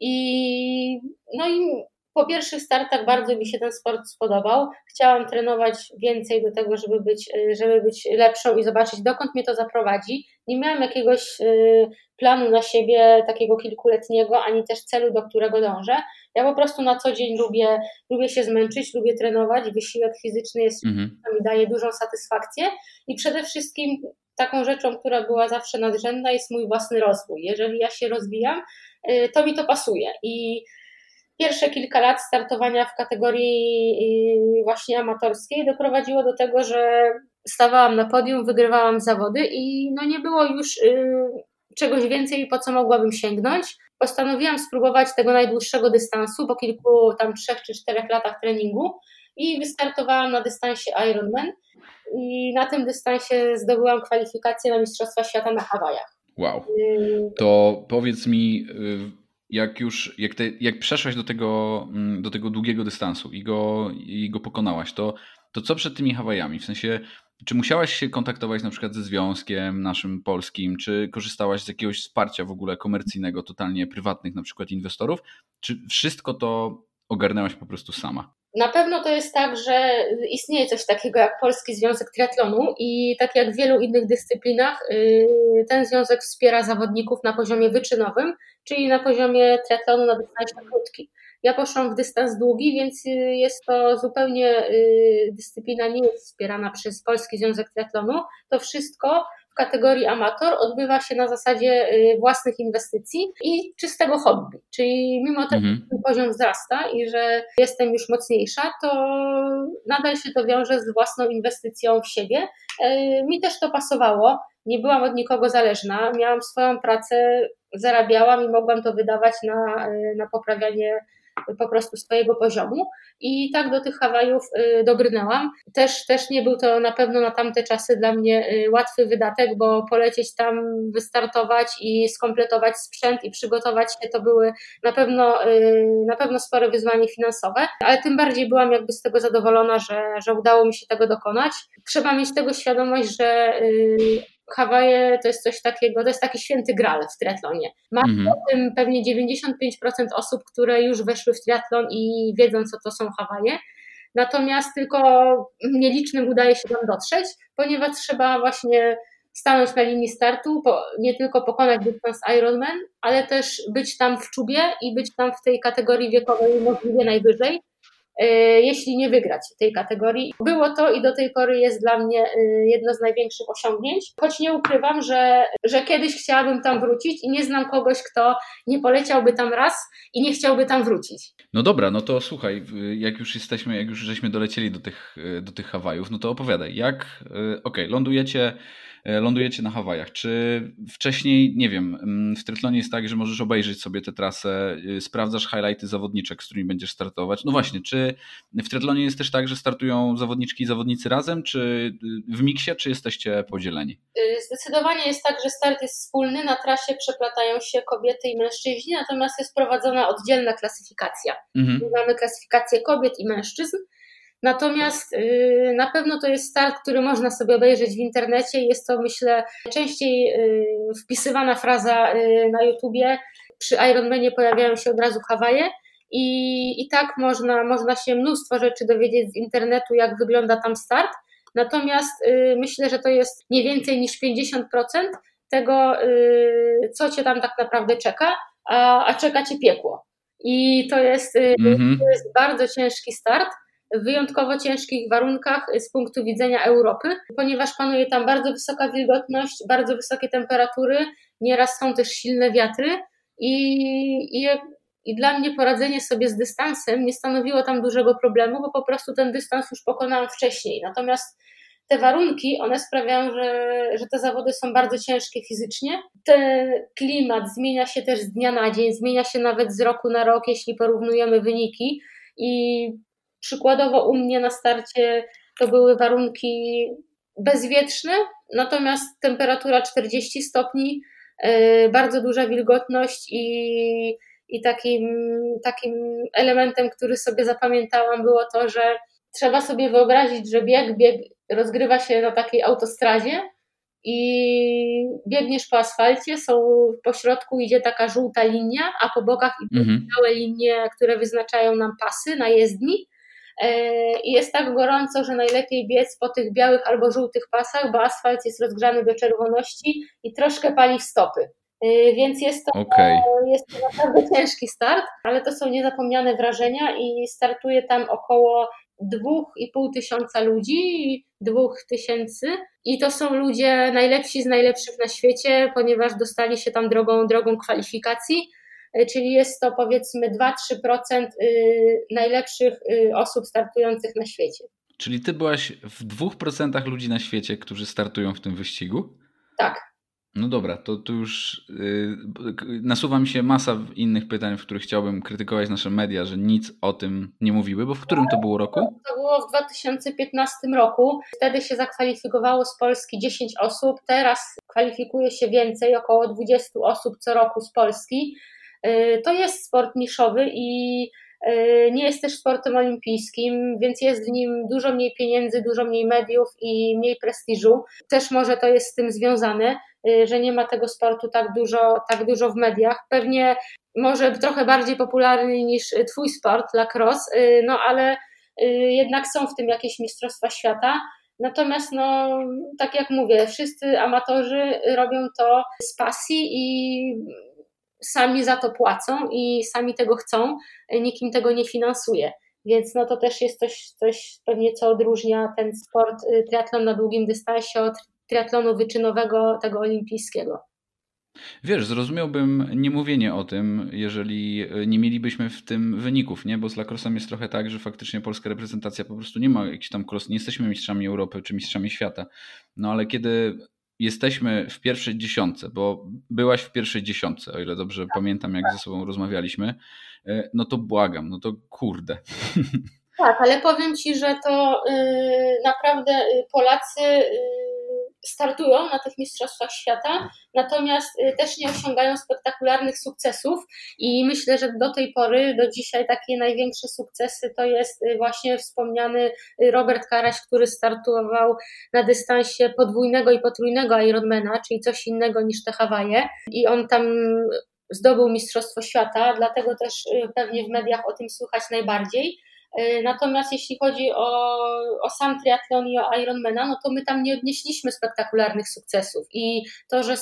I, no i po pierwszych startach bardzo mi się ten sport spodobał. Chciałam trenować więcej do tego, żeby być, y, żeby być lepszą i zobaczyć, dokąd mnie to zaprowadzi. Nie miałam jakiegoś planu na siebie takiego kilkuletniego, ani też celu, do którego dążę. Ja po prostu na co dzień lubię, lubię się zmęczyć, lubię trenować. Wysiłek fizyczny jest, mhm. mi daje dużą satysfakcję i przede wszystkim taką rzeczą, która była zawsze nadrzędna, jest mój własny rozwój. Jeżeli ja się rozwijam, y, to mi to pasuje. I pierwsze kilka lat startowania w kategorii y, właśnie amatorskiej doprowadziło do tego, że stawałam na podium, wygrywałam zawody i no nie było już y, czegoś więcej, po co mogłabym sięgnąć. Postanowiłam spróbować tego najdłuższego dystansu po kilku tam trzech czy czterech latach treningu i wystartowałam na dystansie Ironman i na tym dystansie zdobyłam kwalifikację na Mistrzostwa Świata na Hawajach.
Wow. Y, to powiedz mi, y, jak już, jak, te, jak przeszłaś do tego, mm, do tego długiego dystansu i go, i go pokonałaś, to, to co przed tymi Hawajami? W sensie, czy musiałaś się kontaktować na przykład ze związkiem naszym polskim, czy korzystałaś z jakiegoś wsparcia w ogóle komercyjnego, totalnie prywatnych na przykład inwestorów, czy wszystko to ogarnęłaś po prostu sama?
Na pewno to jest tak, że istnieje coś takiego jak Polski Związek Triatlonu i tak jak w wielu innych dyscyplinach, y, ten związek wspiera zawodników na poziomie wyczynowym, czyli na poziomie triatlonu na dystansie krótki. Ja poszłam w dystans długi, więc y, jest to zupełnie y, dyscyplina nie jest wspierana przez Polski Związek Triatlonu. To wszystko w kategorii amator odbywa się na zasadzie y, własnych inwestycji i czystego hobby. Czyli mimo tego, mhm. że poziom wzrasta i że jestem już mocniejsza, to nadal się to wiąże z własną inwestycją w siebie. Mi też to pasowało. Nie byłam od nikogo zależna. Miałam swoją pracę, zarabiałam i mogłam to wydawać na, na poprawianie po prostu swojego poziomu i tak do tych Hawajów y, dobrnęłam. Też, też nie był to na pewno na tamte czasy dla mnie y, łatwy wydatek, bo polecieć tam, wystartować i skompletować sprzęt i przygotować się to były na pewno, y, na pewno spore wyzwanie finansowe, ale tym bardziej byłam jakby z tego zadowolona, że, że udało mi się tego dokonać. Trzeba mieć tego świadomość, że Hawaje to jest coś takiego, to jest taki święty gral w triatlonie. Ma mhm. o tym pewnie 95% osób, które już weszły w triatlon i wiedzą, co to są Hawaje. Natomiast tylko nielicznym udaje się tam dotrzeć, ponieważ trzeba właśnie stanąć na linii startu, nie tylko pokonać dystans Ironman, ale też być tam w czubie i być tam w tej kategorii wiekowej możliwie najwyżej, jeśli nie wygrać tej kategorii. Było to i do tej pory jest dla mnie e, jedno z największych osiągnięć, choć nie ukrywam, że, że kiedyś chciałabym tam wrócić i nie znam kogoś, kto nie poleciałby tam raz i nie chciałby tam wrócić.
No dobra, no to słuchaj, jak już jesteśmy, jak już żeśmy dolecieli do tych, do tych Hawajów, no to opowiadaj, jak, e, okej, okay, lądujecie E, lądujecie na Hawajach. Czy wcześniej, nie wiem, mm, w triatlonie jest tak, że możesz obejrzeć sobie tę trasę, y, sprawdzasz highlighty zawodniczek, z którymi będziesz startować. No właśnie, czy w triatlonie jest też tak, że startują zawodniczki i zawodnicy razem, czy y, w miksie, czy jesteście podzieleni?
Y, zdecydowanie jest tak, że start jest wspólny, na trasie przeplatają się kobiety i mężczyźni, natomiast jest prowadzona oddzielna klasyfikacja. Mhm. Mamy klasyfikację kobiet i mężczyzn. Natomiast y, na pewno to jest start, który można sobie obejrzeć w internecie. Jest to, myślę, częściej y, wpisywana fraza y, na YouTubie. Przy Ironmanie pojawiają się od razu Hawaje. I, I tak można, można się mnóstwo rzeczy dowiedzieć z internetu, jak wygląda tam start. Natomiast myślę, że to jest nie więcej niż 50% tego, co cię tam tak naprawdę czeka, a, a czeka cię piekło. I to jest, mm -hmm. to jest bardzo ciężki start w wyjątkowo ciężkich warunkach z punktu widzenia Europy, ponieważ panuje tam bardzo wysoka wilgotność, bardzo wysokie temperatury, nieraz są też silne wiatry i, i, i dla mnie poradzenie sobie z dystansem nie stanowiło tam dużego problemu, bo po prostu ten dystans już pokonałam wcześniej. Natomiast te warunki, one sprawiają, że, że te zawody są bardzo ciężkie fizycznie. Ten klimat zmienia się też z dnia na dzień, zmienia się nawet z roku na rok, jeśli porównujemy wyniki. I przykładowo u mnie na starcie to były warunki bezwietrzne, natomiast temperatura 40 stopni, e, bardzo duża wilgotność i, i takim, takim elementem, który sobie zapamiętałam, było to, że trzeba sobie wyobrazić, że bieg, bieg rozgrywa się na takiej autostradzie i biegniesz po asfalcie, są po środku idzie taka żółta linia, a po bokach idą mhm. białe linie, które wyznaczają nam pasy na jezdni. E, I jest tak gorąco, że najlepiej biec po tych białych albo żółtych pasach, bo asfalt jest rozgrzany do czerwoności i troszkę pali w stopy. E, więc jest to, okay. jest to naprawdę ciężki start, ale to są niezapomniane wrażenia i startuje tam około dwóch i pół tysiąca ludzi, dwóch tysięcy i to są ludzie najlepsi z najlepszych na świecie, ponieważ dostali się tam drogą, drogą kwalifikacji, czyli jest to powiedzmy 2-3% y, najlepszych y, osób startujących na świecie.
Czyli ty byłaś w 2% ludzi na świecie, którzy startują w tym wyścigu?
Tak.
No dobra, to tu już yy, nasuwa mi się masa innych pytań, w których chciałbym krytykować nasze media, że nic o tym nie mówiły, bo w którym to było roku?
To było w 2015 roku. Wtedy się zakwalifikowało z Polski 10 osób, teraz kwalifikuje się więcej, około 20 osób co roku z Polski. Yy, to jest sport niszowy i yy, nie jest też sportem olimpijskim, więc jest w nim dużo mniej pieniędzy, dużo mniej mediów i mniej prestiżu. Też może to jest z tym związane. Y, że nie ma tego sportu tak dużo, tak dużo w mediach. Pewnie może trochę bardziej popularny niż twój sport, lacrosse, y, no ale y, jednak są w tym jakieś mistrzostwa świata. Natomiast, no, tak jak mówię, wszyscy amatorzy robią to z pasji i sami za to płacą i sami tego chcą, nikim tego nie finansuje. Więc no to też jest coś, coś pewnie, co odróżnia ten sport triatlon na długim dystansie od triatlonu wyczynowego, tego olimpijskiego.
Wiesz, zrozumiałbym niemówienie o tym, jeżeli nie mielibyśmy w tym wyników, nie? Bo z lacrossem jest trochę tak, że faktycznie polska reprezentacja po prostu nie ma jakichś tam klos, nie jesteśmy mistrzami Europy czy mistrzami świata. No ale kiedy jesteśmy w pierwszej dziesiątce, bo byłaś w pierwszej dziesiątce, o ile dobrze tak, pamiętam, jak tak. ze sobą rozmawialiśmy, e, no to błagam, no to kurde.
Tak, ale powiem Ci, że to yy, naprawdę y, Polacy yy, startują na tych Mistrzostwach Świata, natomiast y, też nie osiągają spektakularnych sukcesów i myślę, że do tej pory, do dzisiaj takie największe sukcesy to jest y, właśnie wspomniany y, Robert Karaś, który startował na dystansie podwójnego i potrójnego Ironmana, czyli coś innego niż te Hawaje i on tam zdobył Mistrzostwo Świata, dlatego też pewnie w mediach o tym słychać najbardziej. Y, natomiast jeśli chodzi o, o sam triatlon i o Ironmana, no to my tam nie odnieśliśmy spektakularnych sukcesów i to, że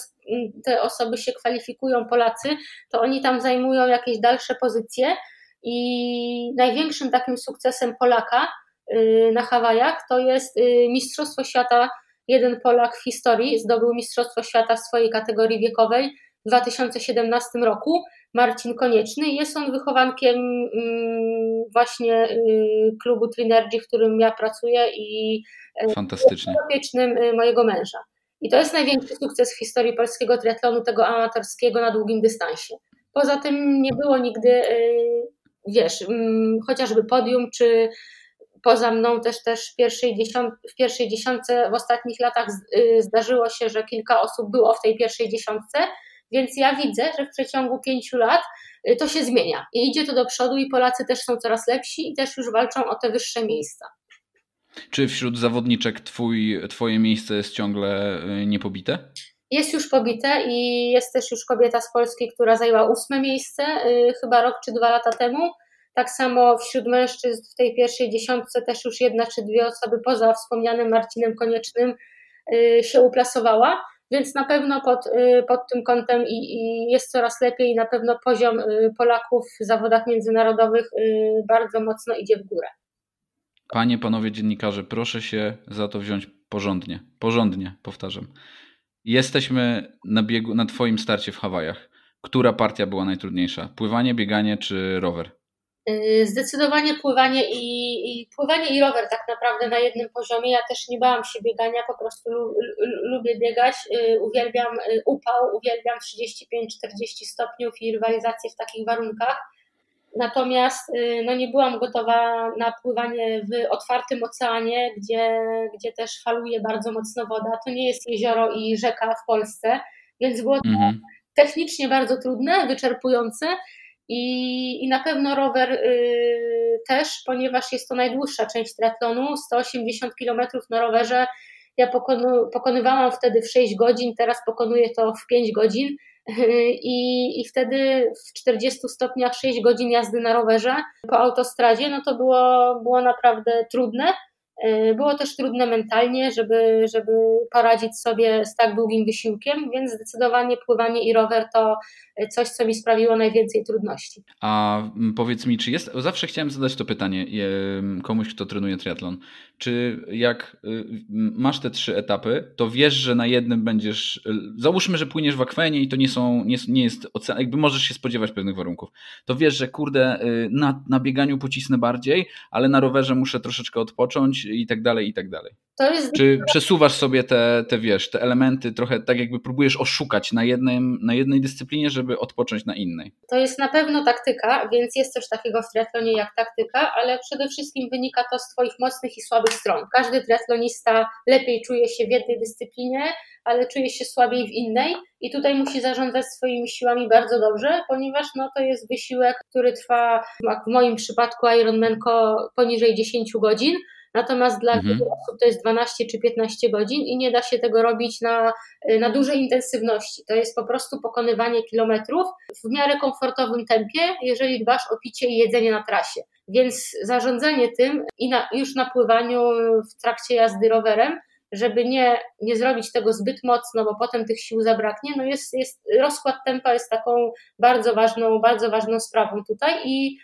te osoby się kwalifikują, Polacy, to oni tam zajmują jakieś dalsze pozycje i największym takim sukcesem Polaka y, na Hawajach to jest y, Mistrzostwo Świata. Jeden Polak w historii zdobył Mistrzostwo Świata w swojej kategorii wiekowej 2017 roku Marcin Konieczny. Jest on wychowankiem mm, właśnie y, klubu Trinergy, w którym ja pracuję i
y, Fantastycznie.
y, mojego męża. I to jest największy sukces w historii polskiego triatlonu, tego amatorskiego na długim dystansie. Poza tym nie było nigdy, wiesz, mm, chociażby podium, czy poza mną też, też w, pierwszej dziesiąt, w pierwszej dziesiątce w ostatnich latach zdarzyło się, że kilka osób było w tej pierwszej dziesiątce, więc ja widzę, że w przeciągu pięciu lat y, to się zmienia i idzie to do przodu i Polacy też są coraz lepsi i też już walczą o te wyższe miejsca.
Czy wśród zawodniczek twój, twoje miejsce jest ciągle y, niepobite?
Jest już pobite i jest też już kobieta z Polski, która zajęła ósme miejsce, y, chyba rok czy dwa lata temu. Tak samo wśród mężczyzn w tej pierwszej dziesiątce też już jedna czy dwie osoby poza wspomnianym Marcinem Koniecznym się uplasowała. Więc na pewno pod, y, pod tym kątem i, i jest coraz lepiej i na pewno poziom y, Polaków w zawodach międzynarodowych y, bardzo mocno idzie w górę.
Panie, panowie dziennikarze, proszę się za to wziąć porządnie. Porządnie, powtarzam. Jesteśmy na biegu, na Twoim starcie w Hawajach. Która partia była najtrudniejsza? Pływanie, bieganie czy rower?
Y, zdecydowanie pływanie i, i, pływanie i rower tak naprawdę na jednym poziomie. Ja też nie bałam się biegania, po prostu lu, lu, lubię biegać. Y, uwielbiam y, upał, uwielbiam 35-40 stopniów i rywalizację w takich warunkach. Natomiast no, nie byłam gotowa na pływanie w otwartym oceanie, gdzie, gdzie też faluje bardzo mocno woda. To nie jest jezioro i rzeka w Polsce, więc było to mhm. technicznie bardzo trudne, wyczerpujące i, i na pewno rower y, też, ponieważ jest to najdłuższa część triatlonu, 180 km na rowerze. Ja pokonu, pokonywałam wtedy w 6 godzin, teraz pokonuję to w 5 godzin. I, I wtedy w 40 stopniach 6 godzin jazdy na rowerze po autostradzie, no to było, było naprawdę trudne. Y, było też trudne mentalnie, żeby, żeby poradzić sobie z tak długim wysiłkiem, więc zdecydowanie pływanie i rower to coś, co mi sprawiło najwięcej trudności.
A powiedz mi, czy jest, zawsze chciałem zadać to pytanie komuś, kto trenuje triatlon, czy jak y, masz te trzy etapy, to wiesz, że na jednym będziesz, y, załóżmy, że płyniesz w akwenie i to nie są, nie, nie jest ocean, jakby możesz się spodziewać pewnych warunków, to wiesz, że kurde, na, na bieganiu pocisnę bardziej, ale na rowerze muszę troszeczkę odpocząć i tak dalej, i tak dalej. Jest... Czy przesuwasz sobie te, te, wiesz, te elementy trochę tak jakby próbujesz oszukać na, jednym, na jednej dyscyplinie, żeby odpocząć na innej?
To jest na pewno taktyka, więc jest coś takiego w triatlonie jak taktyka, ale przede wszystkim wynika to z Twoich mocnych i słabych stron. Każdy triatlonista lepiej czuje się w jednej dyscyplinie, ale czuje się słabiej w innej i tutaj musi zarządzać swoimi siłami bardzo dobrze, ponieważ no, to jest wysiłek, który trwa, w moim przypadku Ironmanko poniżej 10 godzin, Natomiast dla mhm. wielu osób to jest 12 czy 15 godzin i nie da się tego robić na, na dużej intensywności. To jest po prostu pokonywanie kilometrów w miarę komfortowym tempie, jeżeli dbasz o picie i jedzenie na trasie. Więc zarządzanie tym i na, już na pływaniu w trakcie jazdy rowerem, żeby nie, nie zrobić tego zbyt mocno, bo potem tych sił zabraknie, no jest, jest, rozkład tempa jest taką bardzo ważną, bardzo ważną sprawą tutaj i,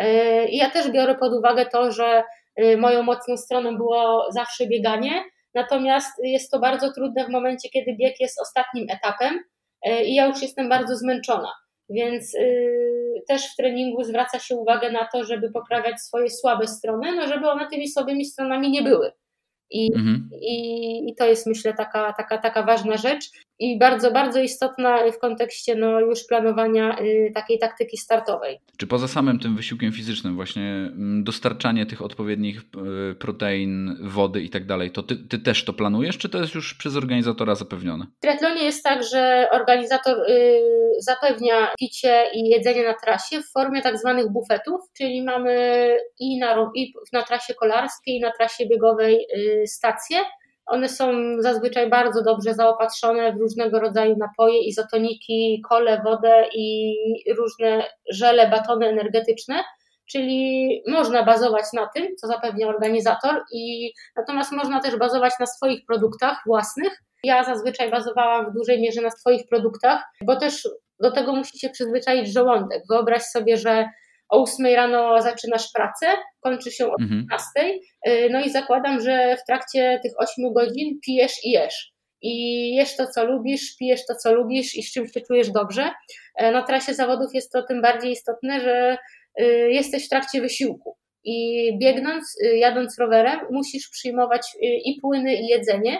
yy, ja też biorę pod uwagę to, że Y, moją mocną stroną było zawsze bieganie, natomiast jest to bardzo trudne w momencie, kiedy bieg jest ostatnim etapem y, i ja już jestem bardzo zmęczona. Więc y, też w treningu zwraca się uwagę na to, żeby poprawiać swoje słabe strony, no żeby one tymi słabymi stronami nie były. I, mhm. i, I, to jest myślę taka, taka, taka ważna rzecz i bardzo, bardzo istotna w kontekście no, już planowania y, takiej taktyki startowej.
Czy poza samym tym wysiłkiem fizycznym, właśnie mm, dostarczanie tych odpowiednich y, protein, wody i tak dalej, to ty, ty, też to planujesz, czy to jest już przez organizatora zapewnione?
W triatlonie jest tak, że organizator y, zapewnia picie i jedzenie na trasie w formie tak zwanych bufetów, czyli mamy i na, i na trasie kolarskiej, i na trasie biegowej y, stacje one są zazwyczaj bardzo dobrze zaopatrzone w różnego rodzaju napoje, izotoniki, kole, wodę i różne żele, batony energetyczne. Czyli można bazować na tym, co zapewnia organizator, i natomiast można też bazować na swoich produktach własnych. Ja zazwyczaj bazowałam w dużej mierze na swoich produktach, bo też do tego musi się przyzwyczaić żołądek. Wyobraź sobie, że o 8 rano zaczynasz pracę, kończy się o 15, mhm. no i zakładam, że w trakcie tych 8 godzin pijesz i jesz. I jesz to, co lubisz, pijesz to, co lubisz i z czym się czujesz dobrze. E, na trasie zawodów jest to tym bardziej istotne, że y, jesteś w trakcie wysiłku. I biegnąc, y, jadąc rowerem, musisz przyjmować y, i płyny, i jedzenie.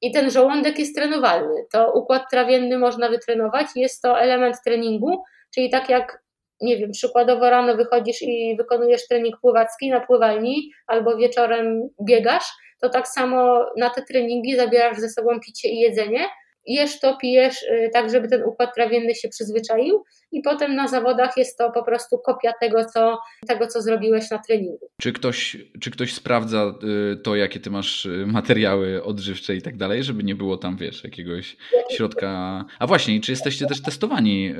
I ten żołądek jest trenowalny. To układ trawienny można wytrenować. Jest to element treningu, czyli tak jak nie wiem, przykładowo rano wychodzisz i wykonujesz trening pływacki na pływalni albo wieczorem biegasz, to tak samo na te treningi zabierasz ze sobą picie i jedzenie jesz to, pijesz, y, tak żeby ten układ trawienny się przyzwyczaił i potem na zawodach jest to po prostu kopia tego, co, tego, co zrobiłeś na treningu.
Czy ktoś, czy ktoś sprawdza y, to, jakie ty masz y, materiały odżywcze i tak dalej, żeby nie było tam, wiesz, jakiegoś środka... A właśnie, czy jesteście też testowani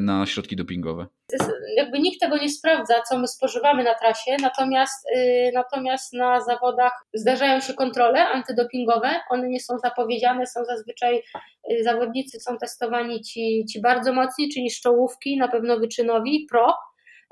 na środki dopingowe?
Jakby nikt tego nie sprawdza, co my spożywamy na trasie, natomiast, natomiast na zawodach zdarzają się kontrole antydopingowe, one nie są zapowiedziane, są zazwyczaj zawodnicy są testowani ci, ci bardzo mocni, czyli szczołówki, na pewno wyczynowi, pro,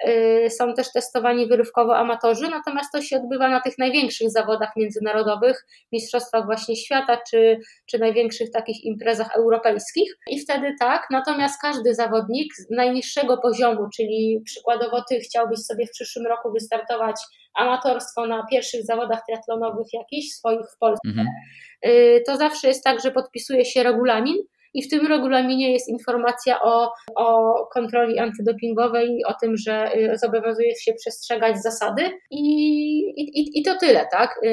y, są też testowani wyrywkowo amatorzy, natomiast to się odbywa na tych największych zawodach międzynarodowych, mistrzostwach właśnie świata, czy, czy największych takich imprezach europejskich. I wtedy tak, natomiast każdy zawodnik z najniższego poziomu, czyli przykładowo ty chciałbyś sobie w przyszłym roku wystartować amatorstwo na pierwszych zawodach triatlonowych jakichś swoich w Polsce, mhm. Y, to zawsze jest tak, że podpisuje się regulamin, i w tym regulaminie jest informacja o, o kontroli antydopingowej i o tym, że y, zobowiązuje się przestrzegać zasady i, i, i to tyle, tak? Y,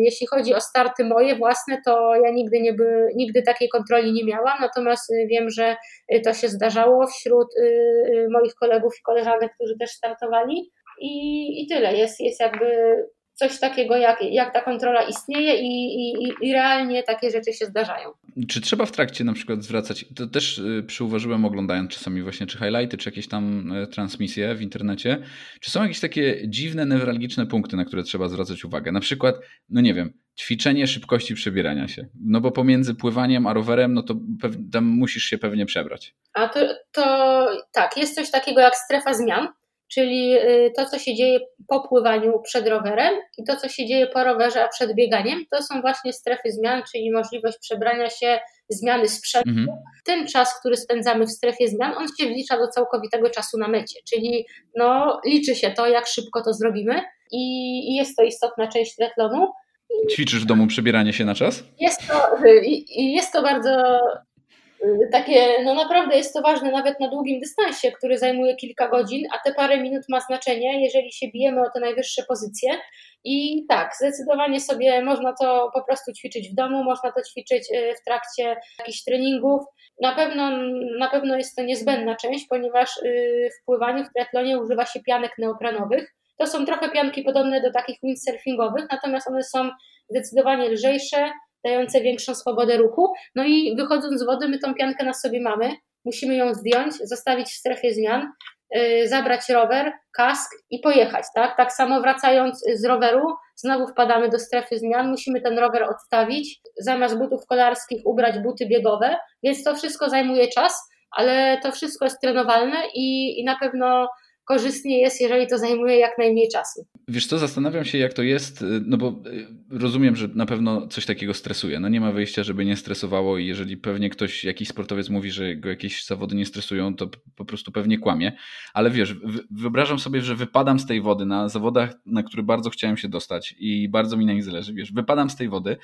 jeśli chodzi o starty moje własne, to ja nigdy, nie by, nigdy takiej kontroli nie miałam, natomiast wiem, że to się zdarzało wśród moich kolegów i koleżanek, którzy też startowali i, i tyle. Jest, jest jakby coś takiego, jak, jak ta kontrola istnieje i, i, i realnie takie rzeczy się zdarzają.
Czy trzeba w trakcie na przykład zwracać, to też y, przyuważyłem oglądając czasami właśnie czy highlighty, czy jakieś tam e, transmisje w internecie, czy są jakieś takie dziwne, newralgiczne punkty, na które trzeba zwracać uwagę? Na przykład, no nie wiem, ćwiczenie szybkości przebierania się. No bo pomiędzy pływaniem a rowerem, no to tam musisz się pewnie przebrać.
A to, to tak, jest coś takiego jak strefa zmian czyli y, to, co się dzieje po pływaniu przed rowerem i to, co się dzieje po rowerze, a przed bieganiem, to są właśnie strefy zmian, czyli możliwość przebrania się, zmiany sprzętu. Mhm. Ten czas, który spędzamy w strefie zmian, on się wlicza do całkowitego czasu na mecie, czyli no, liczy się to, jak szybko to zrobimy i, jest to istotna część triatlonu.
Ćwiczysz w domu przebieranie się na czas?
Jest to, jest to bardzo takie, no naprawdę jest to ważne nawet na długim dystansie, który zajmuje kilka godzin, a te parę minut ma znaczenie, jeżeli się bijemy o te najwyższe pozycje. I tak, zdecydowanie sobie można to po prostu ćwiczyć w domu, można to ćwiczyć y, w trakcie jakichś treningów. Na pewno, na pewno jest to niezbędna część, ponieważ y, w pływaniu, w triatlonie używa się pianek neoprenowych. To są trochę pianki podobne do takich windsurfingowych, natomiast one są zdecydowanie lżejsze, dające większą swobodę ruchu. No i wychodząc z wody, my tą piankę na sobie mamy, musimy ją zdjąć, zostawić w strefie zmian, yy, zabrać rower, kask i pojechać, tak? Tak samo wracając z roweru, znowu wpadamy do strefy zmian, musimy ten rower odstawić, zamiast butów kolarskich ubrać buty biegowe, więc to wszystko zajmuje czas, ale to wszystko jest trenowalne i, i na pewno korzystnie jest, jeżeli to zajmuje jak najmniej czasu.
Wiesz co, zastanawiam się jak to jest, no bo y, rozumiem, że na pewno coś takiego stresuje. No nie ma wyjścia, żeby nie stresowało i jeżeli pewnie ktoś, jakiś sportowiec mówi, że go jakieś zawody nie stresują, to po prostu pewnie kłamie. Ale wiesz, wyobrażam sobie, że wypadam z tej wody na zawodach, na które bardzo chciałem się dostać i bardzo mi na nich zależy. Wiesz, wypadam z tej wody.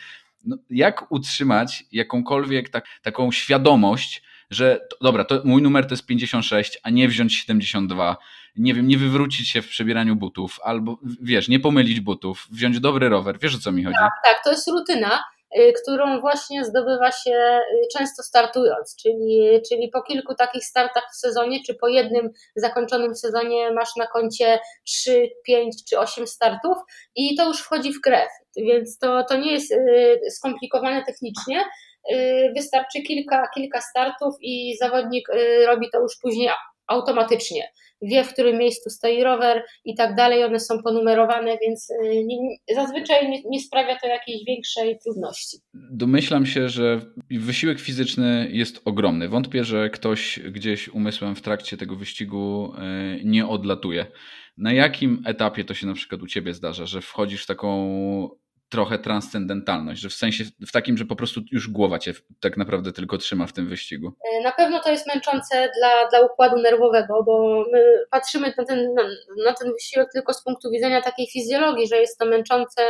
No, jak utrzymać jakąkolwiek tak, taką świadomość, że dobra, to mój numer to jest 56, a nie wziąć 72, nie wiem, nie wywrócić się w przebieraniu butów, albo wiesz, nie pomylić butów, wziąć dobry rower, wiesz o co mi chodzi?
Tak, tak, to jest rutyna, y, którą właśnie zdobywa się y, często startując, czyli, czyli po kilku takich startach w sezonie, czy po jednym zakończonym sezonie masz na koncie 3, 5 czy 8 startów i to już wchodzi w krew, więc to, to nie jest y, skomplikowane technicznie, wystarczy kilka, kilka startów i zawodnik robi to już później automatycznie. Wie, w którym miejscu stoi rower i tak dalej, one są ponumerowane, więc y, zazwyczaj nie, nie, sprawia to jakiejś większej trudności.
Domyślam się, że wysiłek fizyczny jest ogromny. Wątpię, że ktoś gdzieś umysłem w trakcie tego wyścigu nie odlatuje. Na jakim etapie to się na przykład u Ciebie zdarza, że wchodzisz w taką trochę transcendentalność, że w sensie w takim, że po prostu już głowa cię tak naprawdę tylko trzyma w tym wyścigu.
E, na pewno to jest męczące dla, dla układu nerwowego, bo my patrzymy na ten, na, ten wysiłek tylko z punktu widzenia takiej fizjologii, że jest to męczące,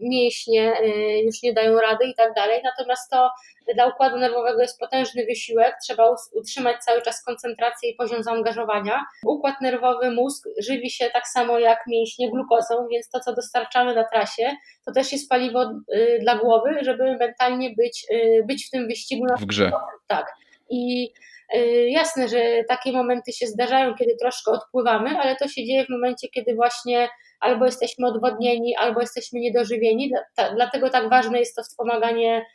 mięśnie e, już nie dają rady i tak dalej, natomiast to dla układu nerwowego jest potężny wysiłek, trzeba utrzymać cały czas koncentrację i poziom zaangażowania. Układ nerwowy, mózg żywi się tak samo jak mięśnie glukozą, więc to, co dostarczamy na trasie, to też jest paliwo y, dla głowy, żeby mentalnie być, y, być w tym wyścigu.
W grze.
Tak. I y, jasne, że takie momenty się zdarzają, kiedy troszkę odpływamy, ale to się dzieje w momencie, kiedy właśnie albo jesteśmy odwodnieni, albo jesteśmy niedożywieni. Dlatego tak ważne jest to wspomaganie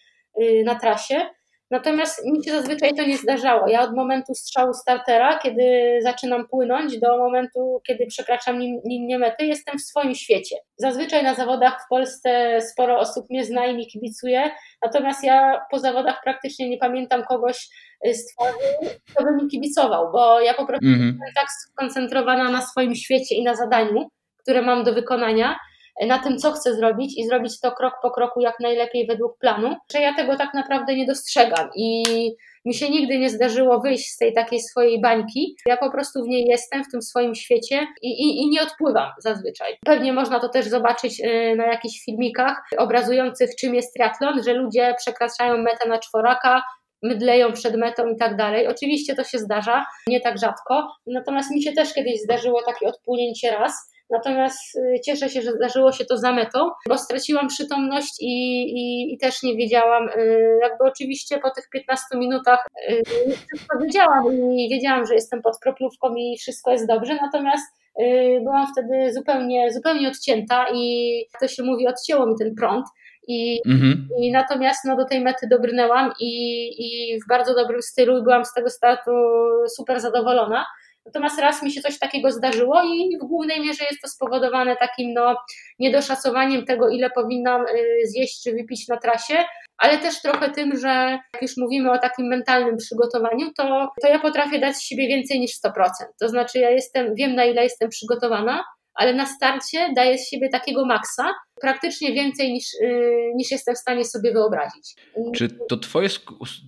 na trasie. Natomiast mi się zazwyczaj to nie zdarzało. Ja od momentu strzału startera, kiedy zaczynam płynąć, do momentu, kiedy przekraczam linię mety, jestem w swoim świecie. Zazwyczaj na zawodach w Polsce sporo osób mnie zna i mi kibicuje, natomiast ja po zawodach praktycznie nie pamiętam kogoś z twarzy, kto by mi kibicował, bo ja po prostu mm -hmm. jestem tak skoncentrowana na swoim świecie i na zadaniu, które mam do wykonania, na tym, co chcę zrobić i zrobić to krok po kroku jak najlepiej według planu, że ja tego tak naprawdę nie dostrzegam i mi się nigdy nie zdarzyło wyjść z tej takiej swojej bańki. Ja po prostu w niej jestem, w tym swoim świecie i, i, i nie odpływam zazwyczaj. Pewnie można to też zobaczyć y, na jakichś filmikach obrazujących, czym jest triatlon, że ludzie przekraczają metę na czworaka, mydleją przed metą i tak dalej. Oczywiście to się zdarza, nie tak rzadko, natomiast mi się też kiedyś zdarzyło takie odpłynięcie raz, Natomiast y, cieszę się, że zdarzyło się to za metą, bo straciłam przytomność i, i, i też nie wiedziałam, y, jakby oczywiście po tych 15 minutach y, wszystko wiedziałam i wiedziałam, że jestem pod kroplówką i wszystko jest dobrze, natomiast byłam wtedy zupełnie, zupełnie odcięta i to się mówi, odcięło mi ten prąd. I, mhm. i natomiast no, do tej mety dobrnęłam i, i w bardzo dobrym stylu i byłam z tego startu super zadowolona. Natomiast raz mi się coś takiego zdarzyło i w głównej mierze jest to spowodowane takim no, niedoszacowaniem tego, ile powinnam y, zjeść czy wypić na trasie, ale też trochę tym, że jak już mówimy o takim mentalnym przygotowaniu, to, to ja potrafię dać z siebie więcej niż 100%. To znaczy ja jestem, wiem na ile jestem przygotowana, ale na starcie daję z siebie takiego maksa, praktycznie więcej niż, yy, niż jestem w stanie sobie wyobrazić.
Czy to, twoje,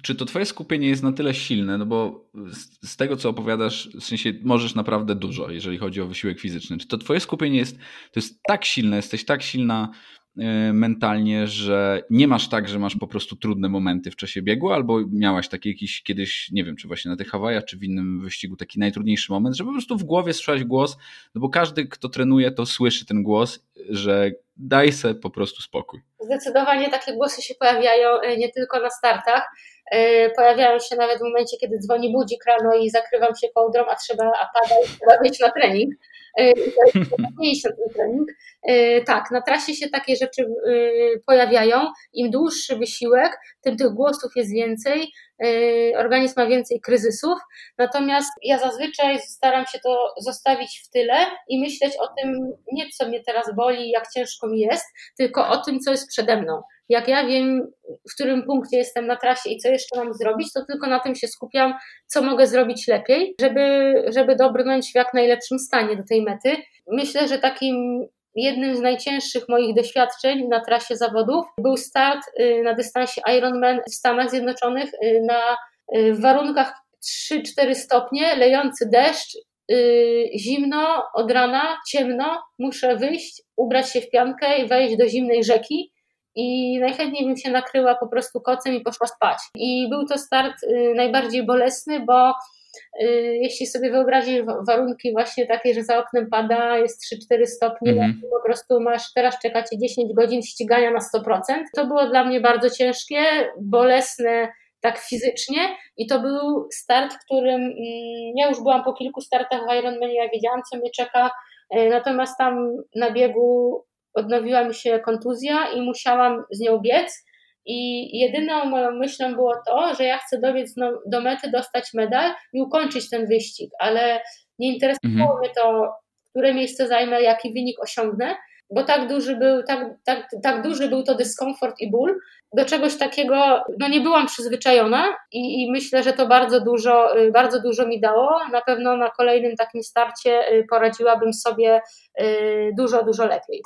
czy to twoje skupienie jest na tyle silne, no bo z, z, tego co opowiadasz, w sensie możesz naprawdę dużo, jeżeli chodzi o wysiłek fizyczny. Czy to twoje skupienie jest, to jest tak silne, jesteś tak silna Y, mentalnie, że nie masz tak, że masz po prostu trudne momenty w czasie biegu, albo miałaś taki jakiś kiedyś, nie wiem, czy właśnie na tych Hawajach, czy w innym wyścigu taki najtrudniejszy moment, że po prostu w głowie słyszałeś głos, no bo każdy, kto trenuje, to słyszy ten głos, że daj se po prostu spokój.
Zdecydowanie takie głosy się pojawiają y, nie tylko na startach, y, pojawiają się nawet w momencie, kiedy dzwoni budzik rano i zakrywam się kołdrą, a trzeba, a pada i trzeba wyjść na trening. Mniejszy ten trening. E, tak, na trasie się takie rzeczy e, pojawiają. Im dłuższy wysiłek, tym tych głosów jest więcej, e, organizm ma więcej kryzysów. Natomiast ja zazwyczaj staram się to zostawić w tyle i myśleć o tym, nie co mnie teraz boli, jak ciężko mi jest, tylko o tym, co jest przede mną. Jak ja wiem, w którym punkcie jestem na trasie i co jeszcze mam zrobić, to tylko na tym się skupiam, co mogę zrobić lepiej, żeby, żeby dobrnąć w jak najlepszym stanie do tej mety. Myślę, że takim jednym z najcięższych moich doświadczeń na trasie zawodów był start y, na dystansie Ironman w Stanach Zjednoczonych y, na, y, w warunkach 3-4 stopnie, lejący deszcz, zimno od rana, ciemno, muszę wyjść, ubrać się w piankę i wejść do zimnej rzeki i najchętniej bym się nakryła po prostu kocem i poszła spać. I był to start najbardziej bolesny, bo Y, jeśli sobie wyobrazisz warunki właśnie takie, że za oknem pada, jest 3-4 stopnie, mhm. po prostu masz, teraz czekacie 10 godzin ścigania na 100%. To było dla mnie bardzo ciężkie, bolesne tak fizycznie i to był start, w którym mm, ja już byłam po kilku startach w Ironmanie, ja wiedziałam, co mnie czeka, y, natomiast tam na biegu odnowiła mi się kontuzja i musiałam z nią biec i jedyną moją myślą było to, że ja chcę dobiec do, do mety, dostać medal i ukończyć ten wyścig, ale nie interesowało mhm. mnie to, które miejsce zajmę, jaki wynik osiągnę, bo tak duży był, tak, tak, tak duży był to dyskomfort i ból. Do czegoś takiego no nie byłam przyzwyczajona i, i myślę, że to bardzo dużo, bardzo dużo mi dało. Na pewno na kolejnym takim starcie y, poradziłabym sobie y, dużo, dużo lepiej.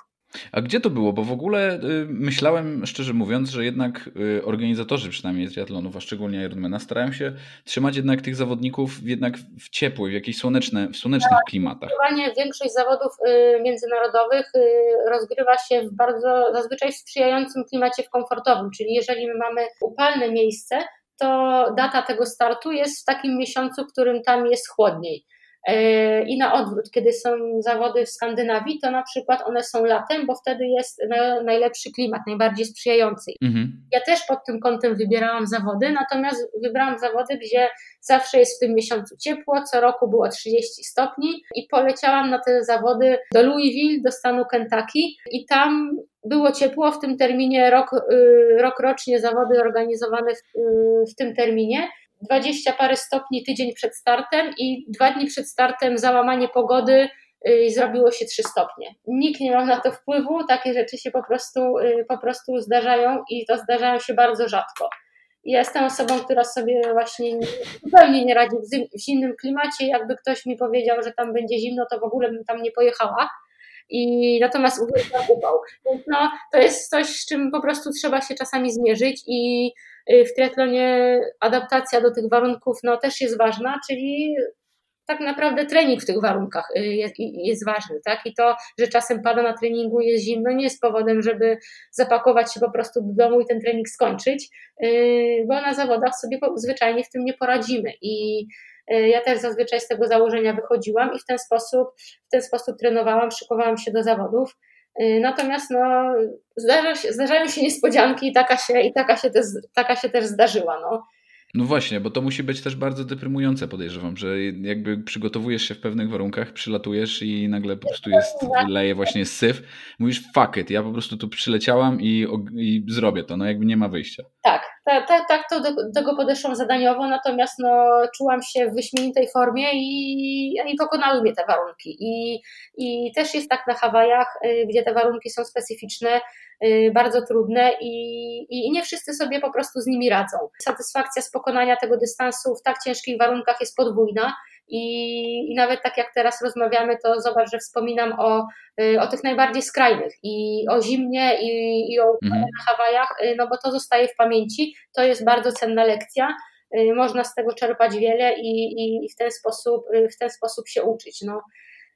A gdzie to było? Bo w ogóle y, myślałem, szczerze mówiąc, że jednak y, organizatorzy przynajmniej triatlonów, a szczególnie Ironmana, starają się trzymać jednak tych zawodników jednak w ciepłych, w jakichś słoneczne, w słonecznych tak, klimatach.
Większość zawodów y, międzynarodowych rozgrywa się w bardzo, zazwyczaj sprzyjającym klimacie w komfortowym, czyli jeżeli my mamy upalne miejsce, to data tego startu jest w takim miesiącu, w którym tam jest chłodniej. E, I na odwrót, kiedy są zawody w Skandynawii, to na przykład one są latem, bo wtedy jest najlepszy klimat, najbardziej sprzyjający. Mhm. Ja też pod tym kątem wybierałam zawody, natomiast wybrałam zawody, gdzie zawsze jest w tym miesiącu ciepło, co roku było 30 stopni i poleciałam na te zawody do Louisville, do stanu Kentucky i tam było ciepło w tym terminie, rok, y, rok rocznie zawody organizowane w, y, w tym terminie 20 parę stopni tydzień przed startem i dwa dni przed startem załamanie pogody y, i zrobiło się 3 stopnie. Nikt nie miał na to wpływu, takie rzeczy się po prostu, y, po prostu zdarzają i to zdarzają się bardzo rzadko. Ja jestem osobą, która sobie właśnie zupełnie nie radzi w zimnym klimacie. Jakby ktoś mi powiedział, że tam będzie zimno, to w ogóle bym tam nie pojechała. I natomiast uwielbiam upał. Więc no, to jest coś, z czym po prostu trzeba się czasami zmierzyć i Y, w triatlonie adaptacja do tych warunków no, też jest ważna, czyli tak naprawdę trening w tych warunkach y, jest, jest, ważny, tak? I to, że czasem pada na treningu, jest zimno, nie jest powodem, żeby zapakować się po prostu do domu i ten trening skończyć, y, bo na zawodach sobie zwyczajnie w tym nie poradzimy. I ja też zazwyczaj z tego założenia wychodziłam i w ten sposób, w ten sposób trenowałam, szykowałam się do zawodów. Y, natomiast no, zdarza się, zdarzają się niespodzianki i taka się, i taka się, też, taka się też zdarzyła. No.
No właśnie, bo to musi być też bardzo deprymujące, podejrzewam, że jakby przygotowujesz się w pewnych warunkach, przylatujesz i nagle po prostu jest, leje właśnie syf. Mówisz, fuck it, ja po prostu tu przyleciałam i, i zrobię to, no jakby nie ma wyjścia.
Tak, tak, tak, tak to do, do tego podeszłam zadaniowo, natomiast no, czułam się w wyśmienitej formie i, i pokonały mnie te warunki. I, I też jest tak na Hawajach, y, gdzie te warunki są specyficzne, bardzo trudne i, i nie wszyscy sobie po prostu z nimi radzą. Satysfakcja z pokonania tego dystansu w tak ciężkich warunkach jest podwójna. I, I nawet tak jak teraz rozmawiamy, to zobacz, że wspominam o, y, o tych najbardziej skrajnych i o zimnie i, i o mhm. na Hawajach, y, no bo to zostaje w pamięci. To jest bardzo cenna lekcja. Y, można z tego czerpać wiele i, i w, ten sposób, w ten sposób się uczyć. No.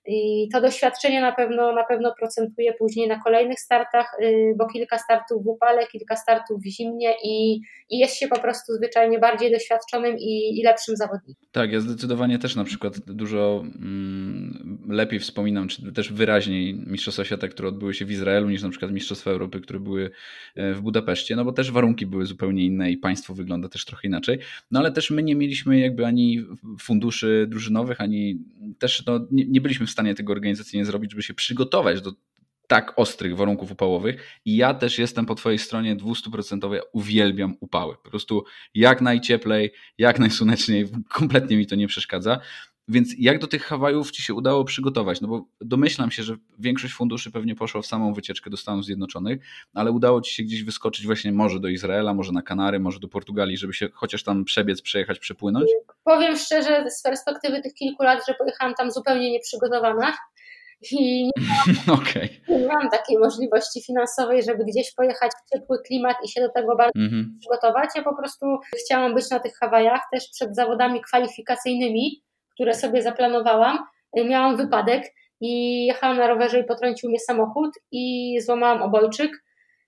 I to doświadczenie na pewno, na pewno procentuje później na kolejnych startach, y, bo kilka startów w upale, kilka startów w zimnie i, i jest się po prostu zwyczajnie bardziej doświadczonym i, i lepszym zawodnikiem.
Tak, ja zdecydowanie też na przykład dużo mm, lepiej wspominam, czy też wyraźniej Mistrzostwa Świata, które odbyły się w Izraelu, niż na przykład Mistrzostwa Europy, które były e, w Budapeszcie, no bo też warunki były zupełnie inne i państwo wygląda też trochę inaczej. No ale też my nie mieliśmy jakby ani funduszy drużynowych, ani też no, nie, nie byliśmy w stanie tego organizacyjnie zrobić, żeby się przygotować do tak ostrych warunków upałowych i ja też jestem po twojej stronie 200%, uwielbiam upały. Po prostu jak najcieplej, jak najsłoneczniej, kompletnie mi to nie przeszkadza. Więc jak do tych Hawajów ci się udało przygotować? No bo domyślam się, że większość funduszy pewnie poszła w samą wycieczkę do Stanów Zjednoczonych, ale udało ci się gdzieś wyskoczyć właśnie może do Izraela, może na Kanary, może do Portugalii, żeby się chociaż tam przebiec, przejechać, przepłynąć?
Powiem szczerze, z perspektywy tych kilku lat, że pojechałam tam zupełnie nieprzygotowana i nie mam, okay. nie mam takiej możliwości finansowej, żeby gdzieś pojechać w ciepły klimat i się do tego bardzo mm -hmm. przygotować. Ja po prostu chciałam być na tych Hawajach też przed zawodami kwalifikacyjnymi, które sobie zaplanowałam, y, miałam wypadek i jechałam na rowerze i potrącił mnie samochód i złamałam obojczyk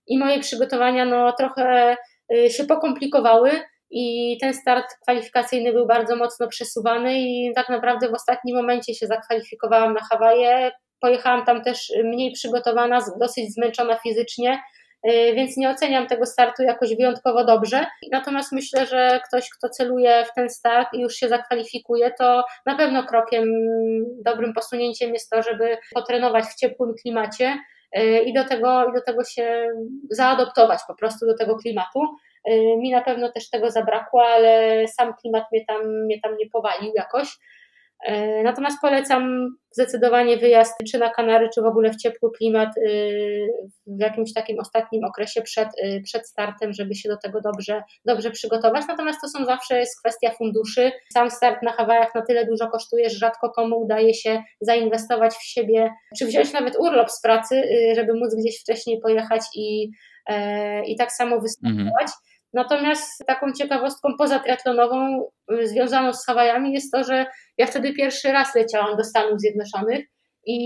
i moje przygotowania no trochę y, się pokomplikowały i ten start kwalifikacyjny był bardzo mocno przesuwany i tak naprawdę w ostatnim momencie się zakwalifikowałam na Hawaje. Pojechałam tam też mniej przygotowana, dosyć zmęczona fizycznie, Y, więc nie oceniam tego startu jakoś wyjątkowo dobrze. Natomiast myślę, że ktoś, kto celuje w ten start i już się zakwalifikuje, to na pewno krokiem, dobrym posunięciem jest to, żeby potrenować w ciepłym klimacie y, i do tego, i do tego się zaadoptować po prostu do tego klimatu. Y, mi na pewno też tego zabrakło, ale sam klimat mnie tam, mnie tam nie powalił jakoś. E, natomiast polecam zdecydowanie wyjazd czy na Kanary, czy w ogóle w ciepły klimat y, w jakimś takim ostatnim okresie przed, y, przed startem, żeby się do tego dobrze, dobrze przygotować. Natomiast to są zawsze jest kwestia funduszy. Sam start na Hawajach na tyle dużo kosztuje, że rzadko komu udaje się zainwestować w siebie, czy wziąć nawet urlop z pracy, y, żeby móc gdzieś wcześniej pojechać i, e, i tak samo występować. Mhm. Natomiast taką ciekawostką poza triatlonową y, związaną z Hawajami jest to, że ja wtedy pierwszy raz leciałam do Stanów Zjednoczonych i,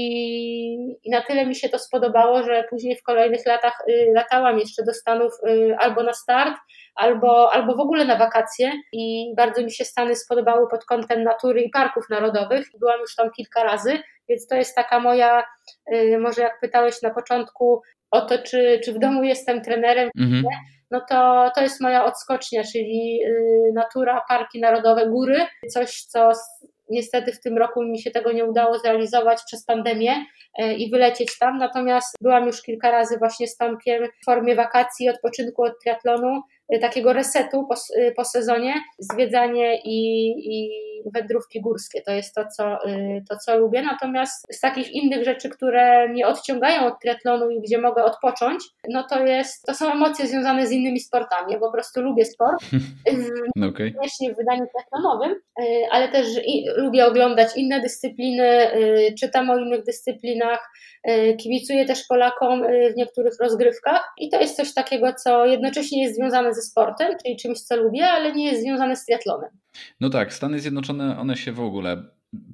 i na tyle mi się to spodobało, że później w kolejnych latach y, latałam jeszcze do Stanów y, albo na start, albo, albo w ogóle na wakacje i bardzo mi się Stany spodobały pod kątem natury i parków narodowych. Byłam już tam kilka razy, więc to jest taka moja, y, może jak pytałeś na początku o to, czy, czy w domu jestem trenerem, mhm. No to to jest moja odskocznia, czyli natura, parki narodowe, góry, coś, co Niestety w tym roku mi się tego nie udało zrealizować przez pandemię e, i wylecieć tam, natomiast byłam już kilka razy właśnie z Tomkiem w formie wakacji, odpoczynku od triatlonu, takiego resetu po, e, po sezonie, zwiedzanie i, i wędrówki górskie. To jest to co, to, co lubię. Natomiast z takich innych rzeczy, które mnie odciągają od triatlonu i gdzie mogę odpocząć, no to jest, to są emocje związane z innymi sportami. Ja po prostu lubię sport.
okay.
w wydaniu triatlonowym, ale też lubię oglądać inne dyscypliny, y, czytam o innych dyscyplinach, y, kibicuję też Polakom y, w niektórych rozgrywkach i to jest coś takiego, co jednocześnie jest związane ze sportem, czyli czymś, co lubię, ale nie jest związane z triatlonem.
No tak, Stany Zjednoczone, one się w ogóle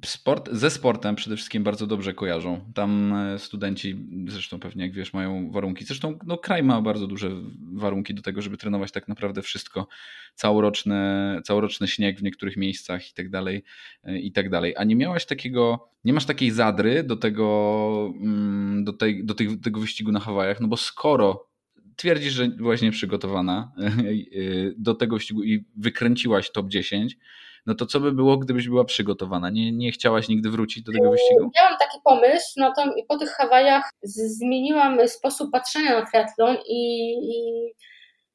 sport, ze sportem przede wszystkim bardzo dobrze kojarzą. Tam e, studenci, zresztą pewnie jak wiesz, mają warunki. Zresztą no, kraj ma bardzo duże warunki do tego, żeby trenować tak naprawdę wszystko. Całoroczny, całoroczny śnieg w niektórych miejscach i tak dalej, e, i tak dalej. A nie miałaś takiego, nie masz takiej zadry do tego, mm, do, tej, do tego wyścigu na Hawajach, no bo skoro twierdzisz, że byłaś nieprzygotowana e, do tego wyścigu i wykręciłaś top 10, no to co by było, gdybyś była przygotowana? Nie, nie chciałaś nigdy wrócić do tego wyścigu?
Miałam taki pomysł, no to po tych Hawajach zmieniłam sposób patrzenia na triatlon i, i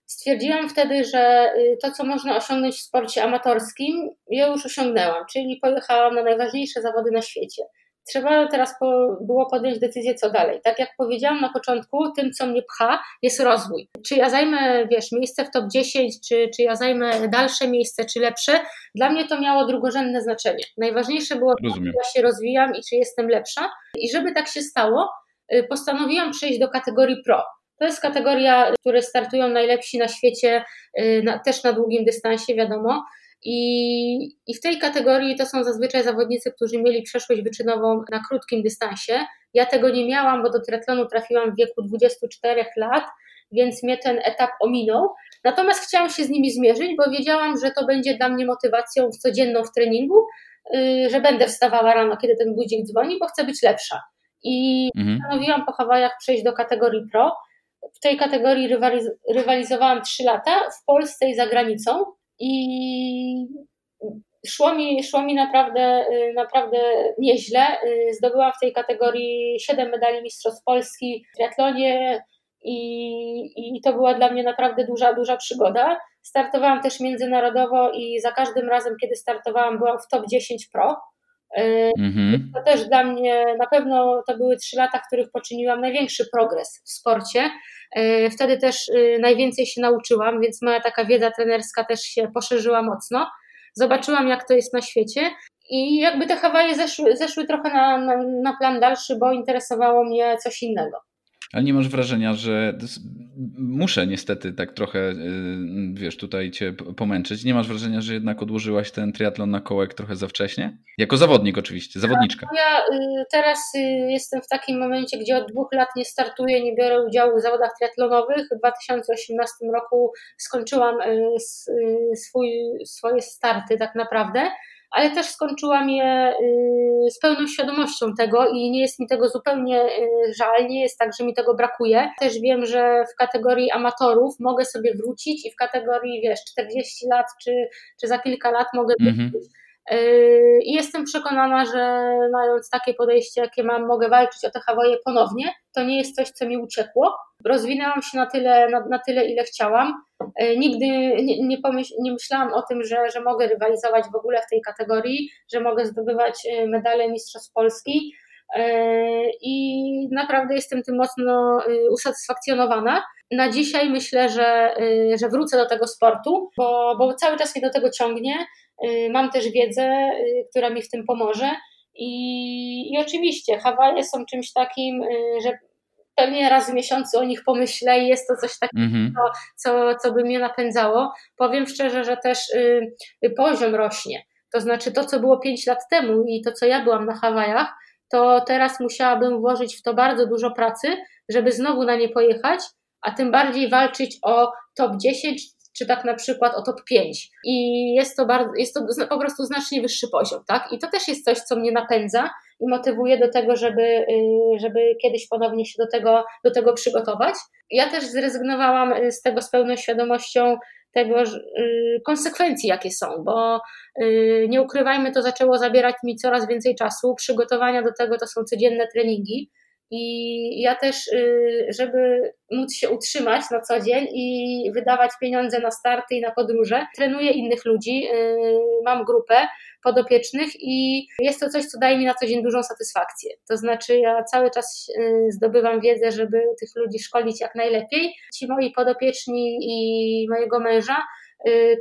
stwierdziłam wtedy, że y, to, co można osiągnąć w sporcie amatorskim, ja już osiągnęłam, czyli pojechałam na najważniejsze zawody na świecie trzeba teraz po, było podjąć decyzję, co dalej. Tak jak powiedziałam na początku, tym, co mnie pcha, jest rozwój. Czy ja zajmę, wiesz, miejsce w top 10, czy, czy ja zajmę dalsze miejsce, czy lepsze, dla mnie to miało drugorzędne znaczenie. Najważniejsze było, czy ja się rozwijam i czy jestem lepsza. I żeby tak się stało, y, postanowiłam przejść do kategorii pro. To jest kategoria, w której startują najlepsi na świecie, y, na, też na długim dystansie, wiadomo. I, I w tej kategorii to są zazwyczaj zawodnicy, którzy mieli przeszłość wyczynową na krótkim dystansie. Ja tego nie miałam, bo do triatlonu trafiłam w wieku 24 lat, więc mnie ten etap ominął. Natomiast chciałam się z nimi zmierzyć, bo wiedziałam, że to będzie dla mnie motywacją codzienną w treningu, yy, że będę wstawała rano, kiedy ten budzik dzwoni, bo chcę być lepsza. I mhm. postanowiłam po Hawajach przejść do kategorii pro. W tej kategorii rywaliz rywalizowałam 3 lata w Polsce i za granicą i szło mi, szło mi naprawdę, y, naprawdę nieźle. Y, zdobyłam w tej kategorii 7 medali Mistrzostw Polski w triatlonie i, i to była dla mnie naprawdę duża, duża przygoda. Startowałam też międzynarodowo i za każdym razem, kiedy startowałam, byłam w top 10 pro. Mhm. To też dla mnie na pewno to były trzy lata, w których poczyniłam największy progres w sporcie. E, wtedy też y, najwięcej się nauczyłam, więc moja taka wiedza trenerska też się poszerzyła mocno. Zobaczyłam, jak to jest na świecie. I jakby te Hawaje zeszły, zeszły trochę na, na, na plan dalszy, bo interesowało mnie coś innego.
Ale nie masz wrażenia, że muszę niestety tak trochę, y, wiesz, tutaj cię pomęczyć. Nie masz wrażenia, że jednak odłożyłaś ten triatlon na kołek trochę za wcześnie? Jako zawodnik oczywiście, zawodniczka.
Ja y, teraz y, jestem w takim momencie, gdzie od dwóch lat nie startuję, nie biorę udziału w zawodach triatlonowych. W 2018 roku skończyłam swój, swoje starty tak naprawdę ale też skończyłam je y, z pełną świadomością tego i nie jest mi tego zupełnie y, żal, nie jest tak, że mi tego brakuje. Też wiem, że w kategorii amatorów mogę sobie wrócić i w kategorii, wiesz, 40 lat czy, czy za kilka lat mogę mhm. wrócić. Y, I jestem przekonana, że mając takie podejście, jakie mam, mogę walczyć o te Hawaje ponownie. To nie jest coś, co mi uciekło. Rozwinęłam się na tyle, na, na tyle ile chciałam. Y, nigdy nie, nie, nie myślałam o tym, że, że mogę rywalizować w ogóle w tej kategorii, że mogę zdobywać y, medale Mistrzostw Polski. I naprawdę jestem tym mocno usatysfakcjonowana. Na dzisiaj myślę, że, że wrócę do tego sportu, bo, bo cały czas mnie do tego ciągnie mam też wiedzę, y, która mi w tym pomoże. I, i oczywiście Hawaje są czymś takim, y, że pewnie raz w miesiącu o nich pomyślę i jest to coś takiego, mm -hmm. co, co by mnie napędzało. Powiem szczerze, że też poziom rośnie. To znaczy to, co było 5 lat temu i to, co ja byłam na Hawajach, to teraz musiałabym włożyć w to bardzo dużo pracy, żeby znowu na nie pojechać, a tym bardziej walczyć o top 10 czy tak na przykład o top 5. I jest to, bardzo, jest to po prostu znacznie wyższy poziom, tak? I to też jest coś, co mnie napędza i motywuje do tego, żeby, y, żeby kiedyś ponownie się do tego, do tego przygotować. Ja też zrezygnowałam y, z tego z pełną świadomością tego y, konsekwencji, jakie są, bo nie ukrywajmy, to zaczęło zabierać mi coraz więcej czasu. Przygotowania do tego to są codzienne treningi. I ja też, y, żeby móc się utrzymać na co dzień i wydawać pieniądze na starty i na podróże, trenuję innych ludzi, y, mam grupę podopiecznych i jest to coś, co daje mi na co dzień dużą satysfakcję. To znaczy, ja cały czas y, zdobywam wiedzę, żeby tych ludzi szkolić jak najlepiej. Ci moi podopieczni i mojego męża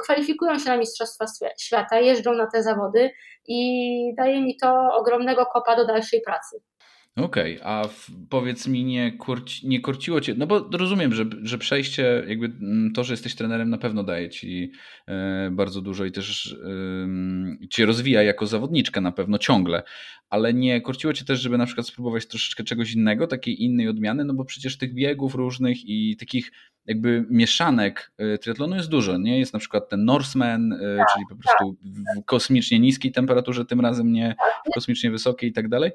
kwalifikują się na Mistrzostwa Świata, jeżdżą na te zawody i daje mi to ogromnego kopa do dalszej pracy.
Okej, okay, a w, powiedz mi, nie, kurci, nie korciło cię, no bo rozumiem, że, że przejście, jakby mm, to, że jesteś trenerem na pewno daje ci e, bardzo dużo i też e, cię rozwija jako zawodniczka na pewno ciągle, ale nie korciło cię też, żeby na przykład spróbować troszeczkę czegoś innego, takiej innej odmiany, no bo przecież tych biegów różnych i takich jakby mieszanek e, triatlonu jest dużo, nie? Jest na przykład ten Norseman, czyli po prostu w kosmicznie niskiej temperaturze, tym razem nie w kosmicznie wysokiej i tak dalej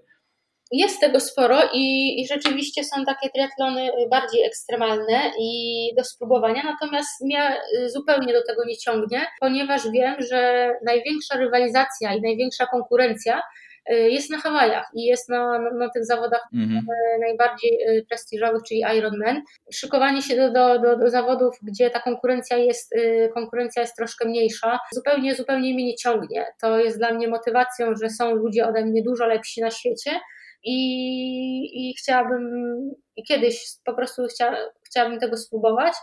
jest tego sporo i, i, rzeczywiście są takie triatlony bardziej ekstremalne i do spróbowania, natomiast mnie zupełnie do tego nie ciągnie, ponieważ wiem, że największa rywalizacja i największa konkurencja y, jest na Hawajach i jest na, na, na tych zawodach mhm. Y, najbardziej y, prestiżowych, czyli Ironman. Szykowanie się do, do, do, do, zawodów, gdzie ta konkurencja jest, konkurencja jest troszkę mniejsza, zupełnie, zupełnie mnie nie ciągnie. To jest dla mnie motywacją, że są ludzie ode mnie dużo lepsi na świecie, i, i chciałabym, i kiedyś po prostu chcia, chciałabym tego spróbować.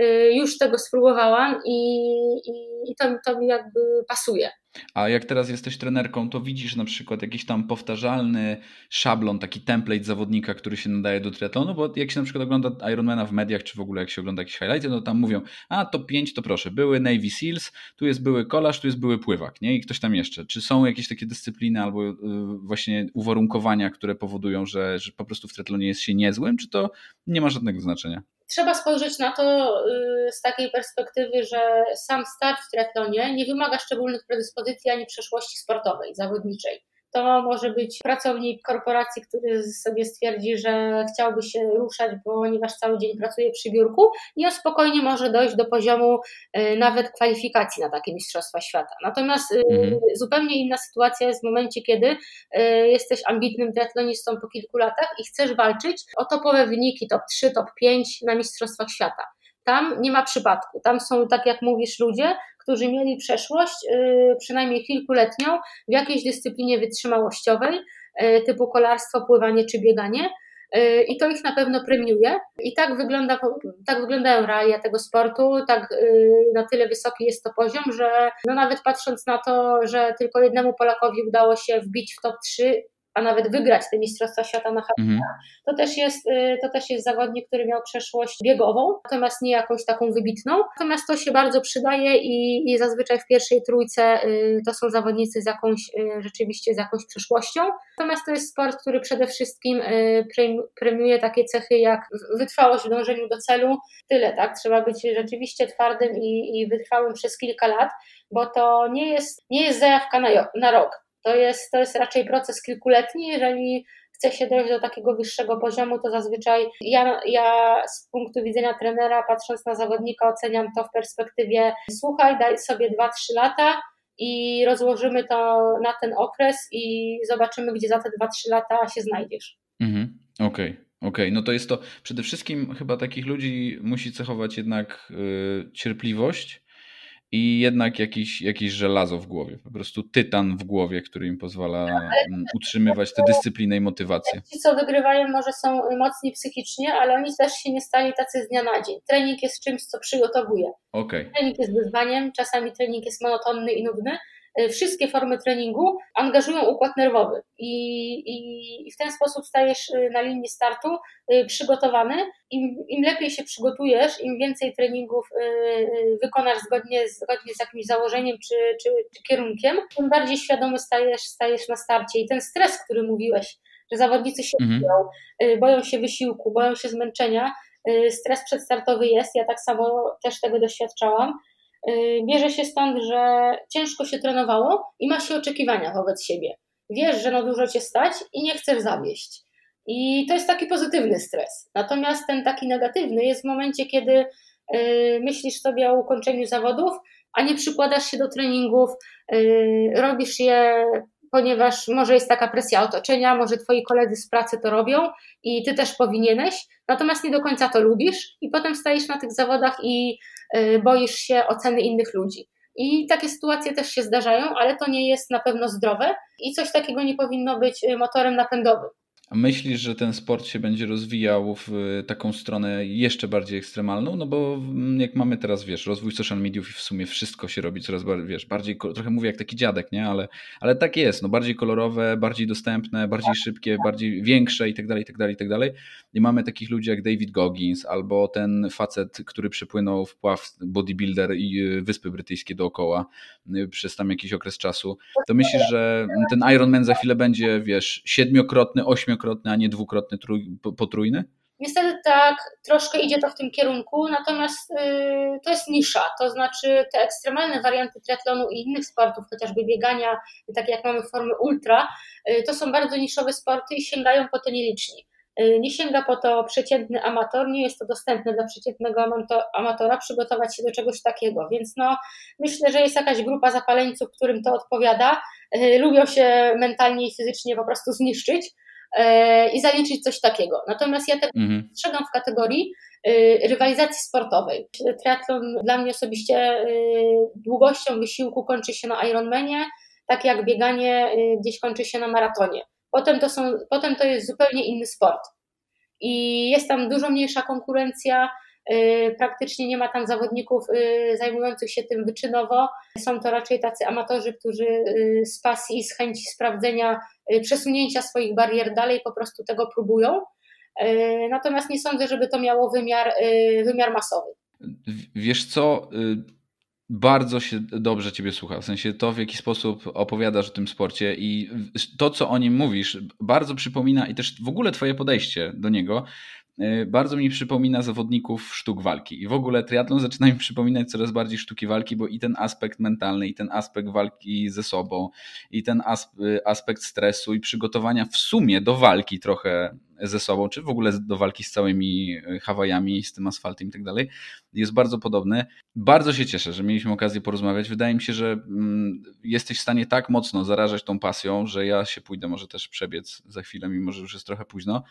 Y, już tego spróbowałam i, i, i to, to mi jakby pasuje.
A jak teraz jesteś trenerką, to widzisz na przykład jakiś tam powtarzalny szablon, taki template zawodnika, który się nadaje do triatlonu, bo jak się na przykład ogląda Ironmana w mediach, czy w ogóle jak się ogląda jakieś highlighty, to tam mówią, a to 5 to proszę, były Navy Seals, tu jest były kolarz, tu jest były pływak, nie? I ktoś tam jeszcze. Czy są jakieś takie dyscypliny albo y, właśnie uwarunkowania, które powodują, że, że po prostu w triatlonie jest się niezłym, czy to nie ma żadnego znaczenia?
Trzeba spojrzeć na to y, z takiej perspektywy, że sam start w triatlonie nie wymaga szczególnych predyspozycji ani przeszłości sportowej, zawodniczej. To może być pracownik korporacji, który sobie stwierdzi, że chciałby się ruszać, ponieważ cały dzień pracuje przy biurku i on spokojnie może dojść do poziomu y, nawet kwalifikacji na takie Mistrzostwa Świata. Natomiast y, mhm. zupełnie inna sytuacja jest w momencie, kiedy y, jesteś ambitnym triatlonistą po kilku latach i chcesz walczyć o topowe wyniki, top 3, top 5 na Mistrzostwach Świata. Tam nie ma przypadku. Tam są, tak jak mówisz, ludzie, którzy mieli przeszłość, y, przynajmniej kilkuletnią, w jakiejś dyscyplinie wytrzymałościowej, y, typu kolarstwo, pływanie czy bieganie. Y, I to ich na pewno premiuje. I tak, wygląda, tak wyglądają realia tego sportu, tak na tyle wysoki jest to poziom, że no nawet patrząc na to, że tylko jednemu Polakowi udało się wbić w top 3 a nawet wygrać te Mistrzostwa Świata na Hawaii, mhm. to, też jest, y, to też jest zawodnik, który miał przeszłość biegową, natomiast nie jakąś taką wybitną. Natomiast to się bardzo przydaje i, i zazwyczaj w pierwszej trójce y, to są zawodnicy z jakąś, y, rzeczywiście z jakąś przeszłością. Natomiast to jest sport, który przede wszystkim premiuje takie cechy jak wytrwałość w dążeniu do celu. Tyle, tak? Trzeba być rzeczywiście twardym i, i wytrwałym przez kilka lat, bo to nie jest, nie jest zajawka na, na rok to jest, to jest raczej proces kilkuletni. Jeżeli chce się dojść do takiego wyższego poziomu, to zazwyczaj ja, ja z punktu widzenia trenera, patrząc na zawodnika, oceniam to w perspektywie słuchaj, daj sobie 2-3 lata i rozłożymy to na ten okres i zobaczymy, gdzie za te 2-3 lata się znajdziesz.
Mhm, okej. Okay. Okej, okay, no to jest to przede wszystkim chyba takich ludzi musi cechować jednak yy, cierpliwość, i jednak jakiś, jakieś żelazo w głowie, po prostu tytan w głowie, który im pozwala mm, utrzymywać tę dyscyplinę i motywację.
Ci, co wygrywają, może są mocni psychicznie, ale oni też się nie stali tacy z dnia na dzień. Trening jest czymś, co przygotowuje.
Okay.
Trening jest wyzwaniem, czasami trening jest monotonny i nudny, wszystkie formy treningu angażują układ nerwowy i, i, i w ten sposób stajesz y, na linii startu y, przygotowany. Im, Im lepiej się przygotujesz, im więcej treningów wykonasz zgodnie, zgodnie z jakimś założeniem czy, czy, czy kierunkiem, tym bardziej świadomy stajesz, stajesz na starcie. I ten stres, który mówiłeś, że zawodnicy się mhm. boją, boją się wysiłku, boją się zmęczenia, stres przedstartowy jest, ja tak samo też tego doświadczałam. Bierze się stąd, że ciężko się trenowało i ma się oczekiwania wobec siebie. Wiesz, że na dużo cię stać i nie chcesz zawieść. I to jest taki pozytywny stres. Natomiast ten taki negatywny jest w momencie, kiedy y, myślisz sobie o ukończeniu zawodów, a nie przykładasz się do treningów, y, robisz je, ponieważ może jest taka presja otoczenia, może twoi koledzy z pracy to robią i ty też powinieneś, natomiast nie do końca to lubisz i potem stajesz na tych zawodach i y, boisz się oceny innych ludzi. I takie sytuacje też się zdarzają, ale to nie jest na pewno zdrowe i coś takiego nie powinno być motorem napędowym.
A myślisz, że ten sport się będzie rozwijał w taką stronę jeszcze bardziej ekstremalną? No bo jak mamy teraz, wiesz, rozwój social mediów i w sumie wszystko się robi coraz bardziej, wiesz, bardziej, trochę mówię jak taki dziadek, nie? Ale, ale tak jest, no bardziej kolorowe, bardziej dostępne, bardziej szybkie, bardziej większe i tak dalej, i tak dalej, i tak dalej. I mamy takich ludzi jak David Goggins albo ten facet, który przepłynął w pław bodybuilder i y, Wyspy Brytyjskie dookoła y, przez tam jakiś okres czasu. To myślisz, że ten Ironman za chwilę będzie, wiesz, siedmiokrotny, ośmiokrotny trzykrotny, a nie dwukrotny, trój, potrójny?
Niestety tak, troszkę idzie to w tym kierunku, natomiast yy, to jest nisza, to znaczy te ekstremalne warianty triatlonu i innych sportów, chociażby biegania, takie jak mamy formy ultra, yy, to są bardzo niszowe sporty i sięgają po to nieliczni. Yy, nie sięga po to przeciętny amator, nie jest to dostępne dla przeciętnego amatora przygotować się do czegoś takiego, więc no, myślę, że jest jakaś grupa zapaleńców, którym to odpowiada, yy, lubią się mentalnie i fizycznie po prostu zniszczyć, i zaliczyć coś takiego. Natomiast ja tego mhm. strzegam w kategorii y, rywalizacji sportowej. Triatlon dla mnie osobiście y, długością wysiłku kończy się na Ironmanie, tak jak bieganie gdzieś kończy się na maratonie. Potem to, są, potem to jest zupełnie inny sport. I jest tam dużo mniejsza konkurencja, praktycznie nie ma tam zawodników y, zajmujących się tym wyczynowo. Są to raczej tacy amatorzy, którzy y, z pasji z chęci sprawdzenia, przesunięcia swoich barier dalej po prostu tego próbują. Natomiast nie sądzę, żeby to miało wymiar, wymiar masowy.
Wiesz co? bardzo się dobrze Ciebie słucha. W sensie to, w jaki sposób opowiadasz o tym sporcie i to, co o nim mówisz, bardzo przypomina i też w ogóle Twoje podejście do niego Y, bardzo mi przypomina zawodników sztuk walki. I w ogóle triatlon zaczyna mi przypominać coraz bardziej sztuki walki, bo i ten aspekt mentalny, i ten aspekt walki ze sobą, i ten y, aspekt stresu i przygotowania w sumie do walki trochę ze sobą, czy w ogóle do walki z całymi y, Hawajami, z tym asfaltem i tak dalej, jest bardzo podobny. Bardzo się cieszę, że mieliśmy okazję porozmawiać. Wydaje mi się, że mm, jesteś w stanie tak mocno zarażać tą pasją, że ja się pójdę może też przebiec za chwilę, mimo że już jest trochę późno.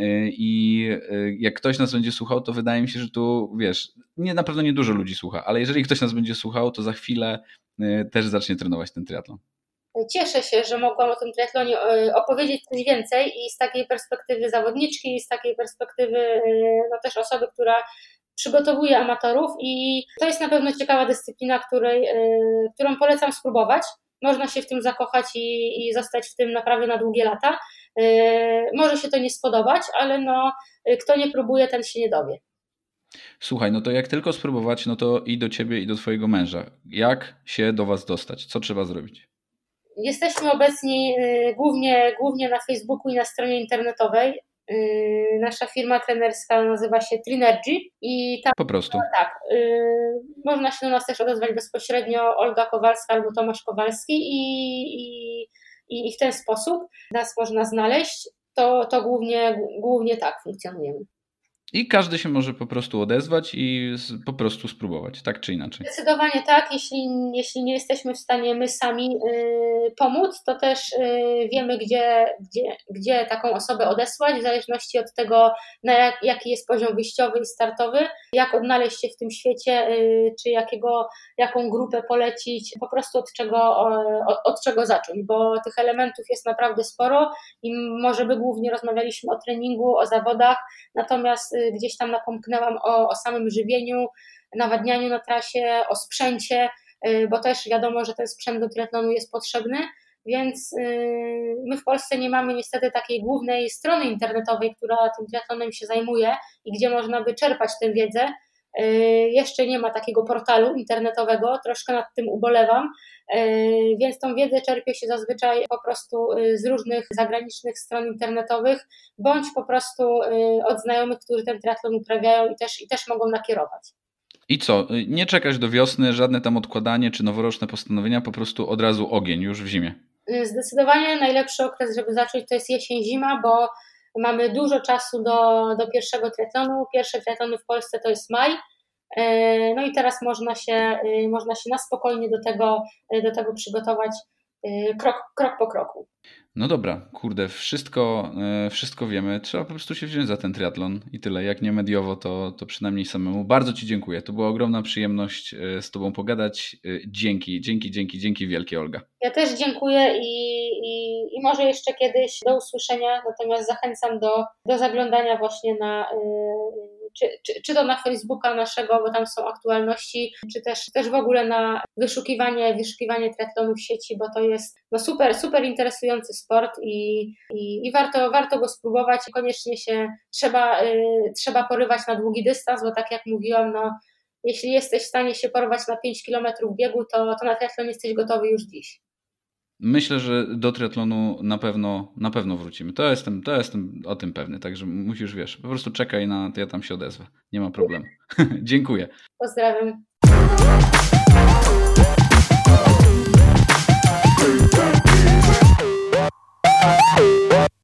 Y, I y, jak ktoś nas będzie słuchał, to wydaje mi się, że tu wiesz, nie, na pewno nie dużo ludzi słucha, ale jeżeli ktoś nas będzie słuchał, to za chwilę y, też zacznie trenować ten triatlon.
Cieszę się, że mogłam o tym triatlonie opowiedzieć coś więcej i z takiej perspektywy zawodniczki, i z takiej perspektywy no też osoby, która przygotowuje amatorów i to jest na pewno ciekawa dyscyplina, której, którą polecam spróbować. Można się w tym zakochać i, i zostać w tym naprawdę na długie lata. E, może się to nie spodobać, ale no, kto nie próbuje, ten się nie dowie.
Słuchaj, no to jak tylko spróbować, no to i do ciebie, i do twojego męża. Jak się do was dostać? Co trzeba zrobić?
Jesteśmy obecni e, głównie, głównie na Facebooku i na stronie internetowej. E, nasza firma trenerska nazywa się Trinergy i tam,
po prostu.
tak, można się do nas też odezwać bezpośrednio Olga Kowalska albo Tomasz Kowalski i, i i, i w ten sposób nas można znaleźć, to, to głównie, głównie tak funkcjonujemy.
I każdy się może po prostu odezwać i po prostu spróbować, tak czy inaczej.
Zdecydowanie tak. Jeśli, jeśli nie jesteśmy w stanie my sami y, pomóc, to też y, wiemy, gdzie, gdzie, gdzie taką osobę odesłać, w zależności od tego, na jak, jaki jest poziom wyjściowy i startowy, jak odnaleźć się w tym świecie, y, czy jakiego, jaką grupę polecić, po prostu od czego, od, czego zacząć, bo tych elementów jest naprawdę sporo i może by głównie rozmawialiśmy o treningu, o zawodach, natomiast gdzieś tam napomknęłam o, o samym żywieniu, nawadnianiu na trasie, o sprzęcie, y, bo też wiadomo, że ten sprzęt do triatlonu jest potrzebny, więc y, my w Polsce nie mamy niestety takiej głównej strony internetowej, która tym triatlonem się zajmuje i gdzie można by czerpać tę wiedzę. Jeszcze nie ma takiego portalu internetowego, troszkę nad tym ubolewam, więc tą wiedzę czerpię się zazwyczaj po prostu z różnych zagranicznych stron internetowych, bądź po prostu od znajomych, którzy ten triatlon uprawiają i też, i też mogą nakierować.
I co? Nie czekać do wiosny, żadne tam odkładanie czy noworoczne postanowienia, po prostu od razu ogień już w zimie.
Zdecydowanie najlepszy okres, żeby zacząć, to jest jesień-zima, bo mamy dużo czasu do, do pierwszego triatlonu. Pierwsze triatlony w Polsce to jest maj. E, no i teraz można się, y, można się na spokojnie do tego, y, do tego przygotować y, krok, krok po kroku.
No dobra, kurde, wszystko, e, wszystko wiemy. Trzeba po prostu się wziąć za ten triatlon i tyle. Jak nie mediowo, to, to przynajmniej samemu. Bardzo Ci dziękuję. To była ogromna przyjemność e, z Tobą pogadać. Dzięki, dzięki, dzięki, dzięki wielkie, Olga.
Ja też dziękuję i, i, i może jeszcze kiedyś do usłyszenia. Natomiast zachęcam do, do zaglądania właśnie na. Yy, czy, czy, czy to na Facebooka naszego, bo tam są aktualności, czy też, też w ogóle na wyszukiwanie, wyszukiwanie triatlonu w sieci, bo to jest no super, super interesujący sport i, i, i warto, warto go spróbować. Koniecznie się trzeba, y, trzeba porywać na długi dystans, bo tak jak mówiłam, no, jeśli jesteś w stanie się porwać na 5 km biegu, to, to na triatlon jesteś gotowy już dziś.
Myślę, że do triatlonu na pewno, na pewno wrócimy. To jestem, to jestem o tym pewny, także musisz, wiesz, po prostu czekaj na, to ja tam się odezwę. Nie ma problemu. Dziękuję.
Pozdrawiam.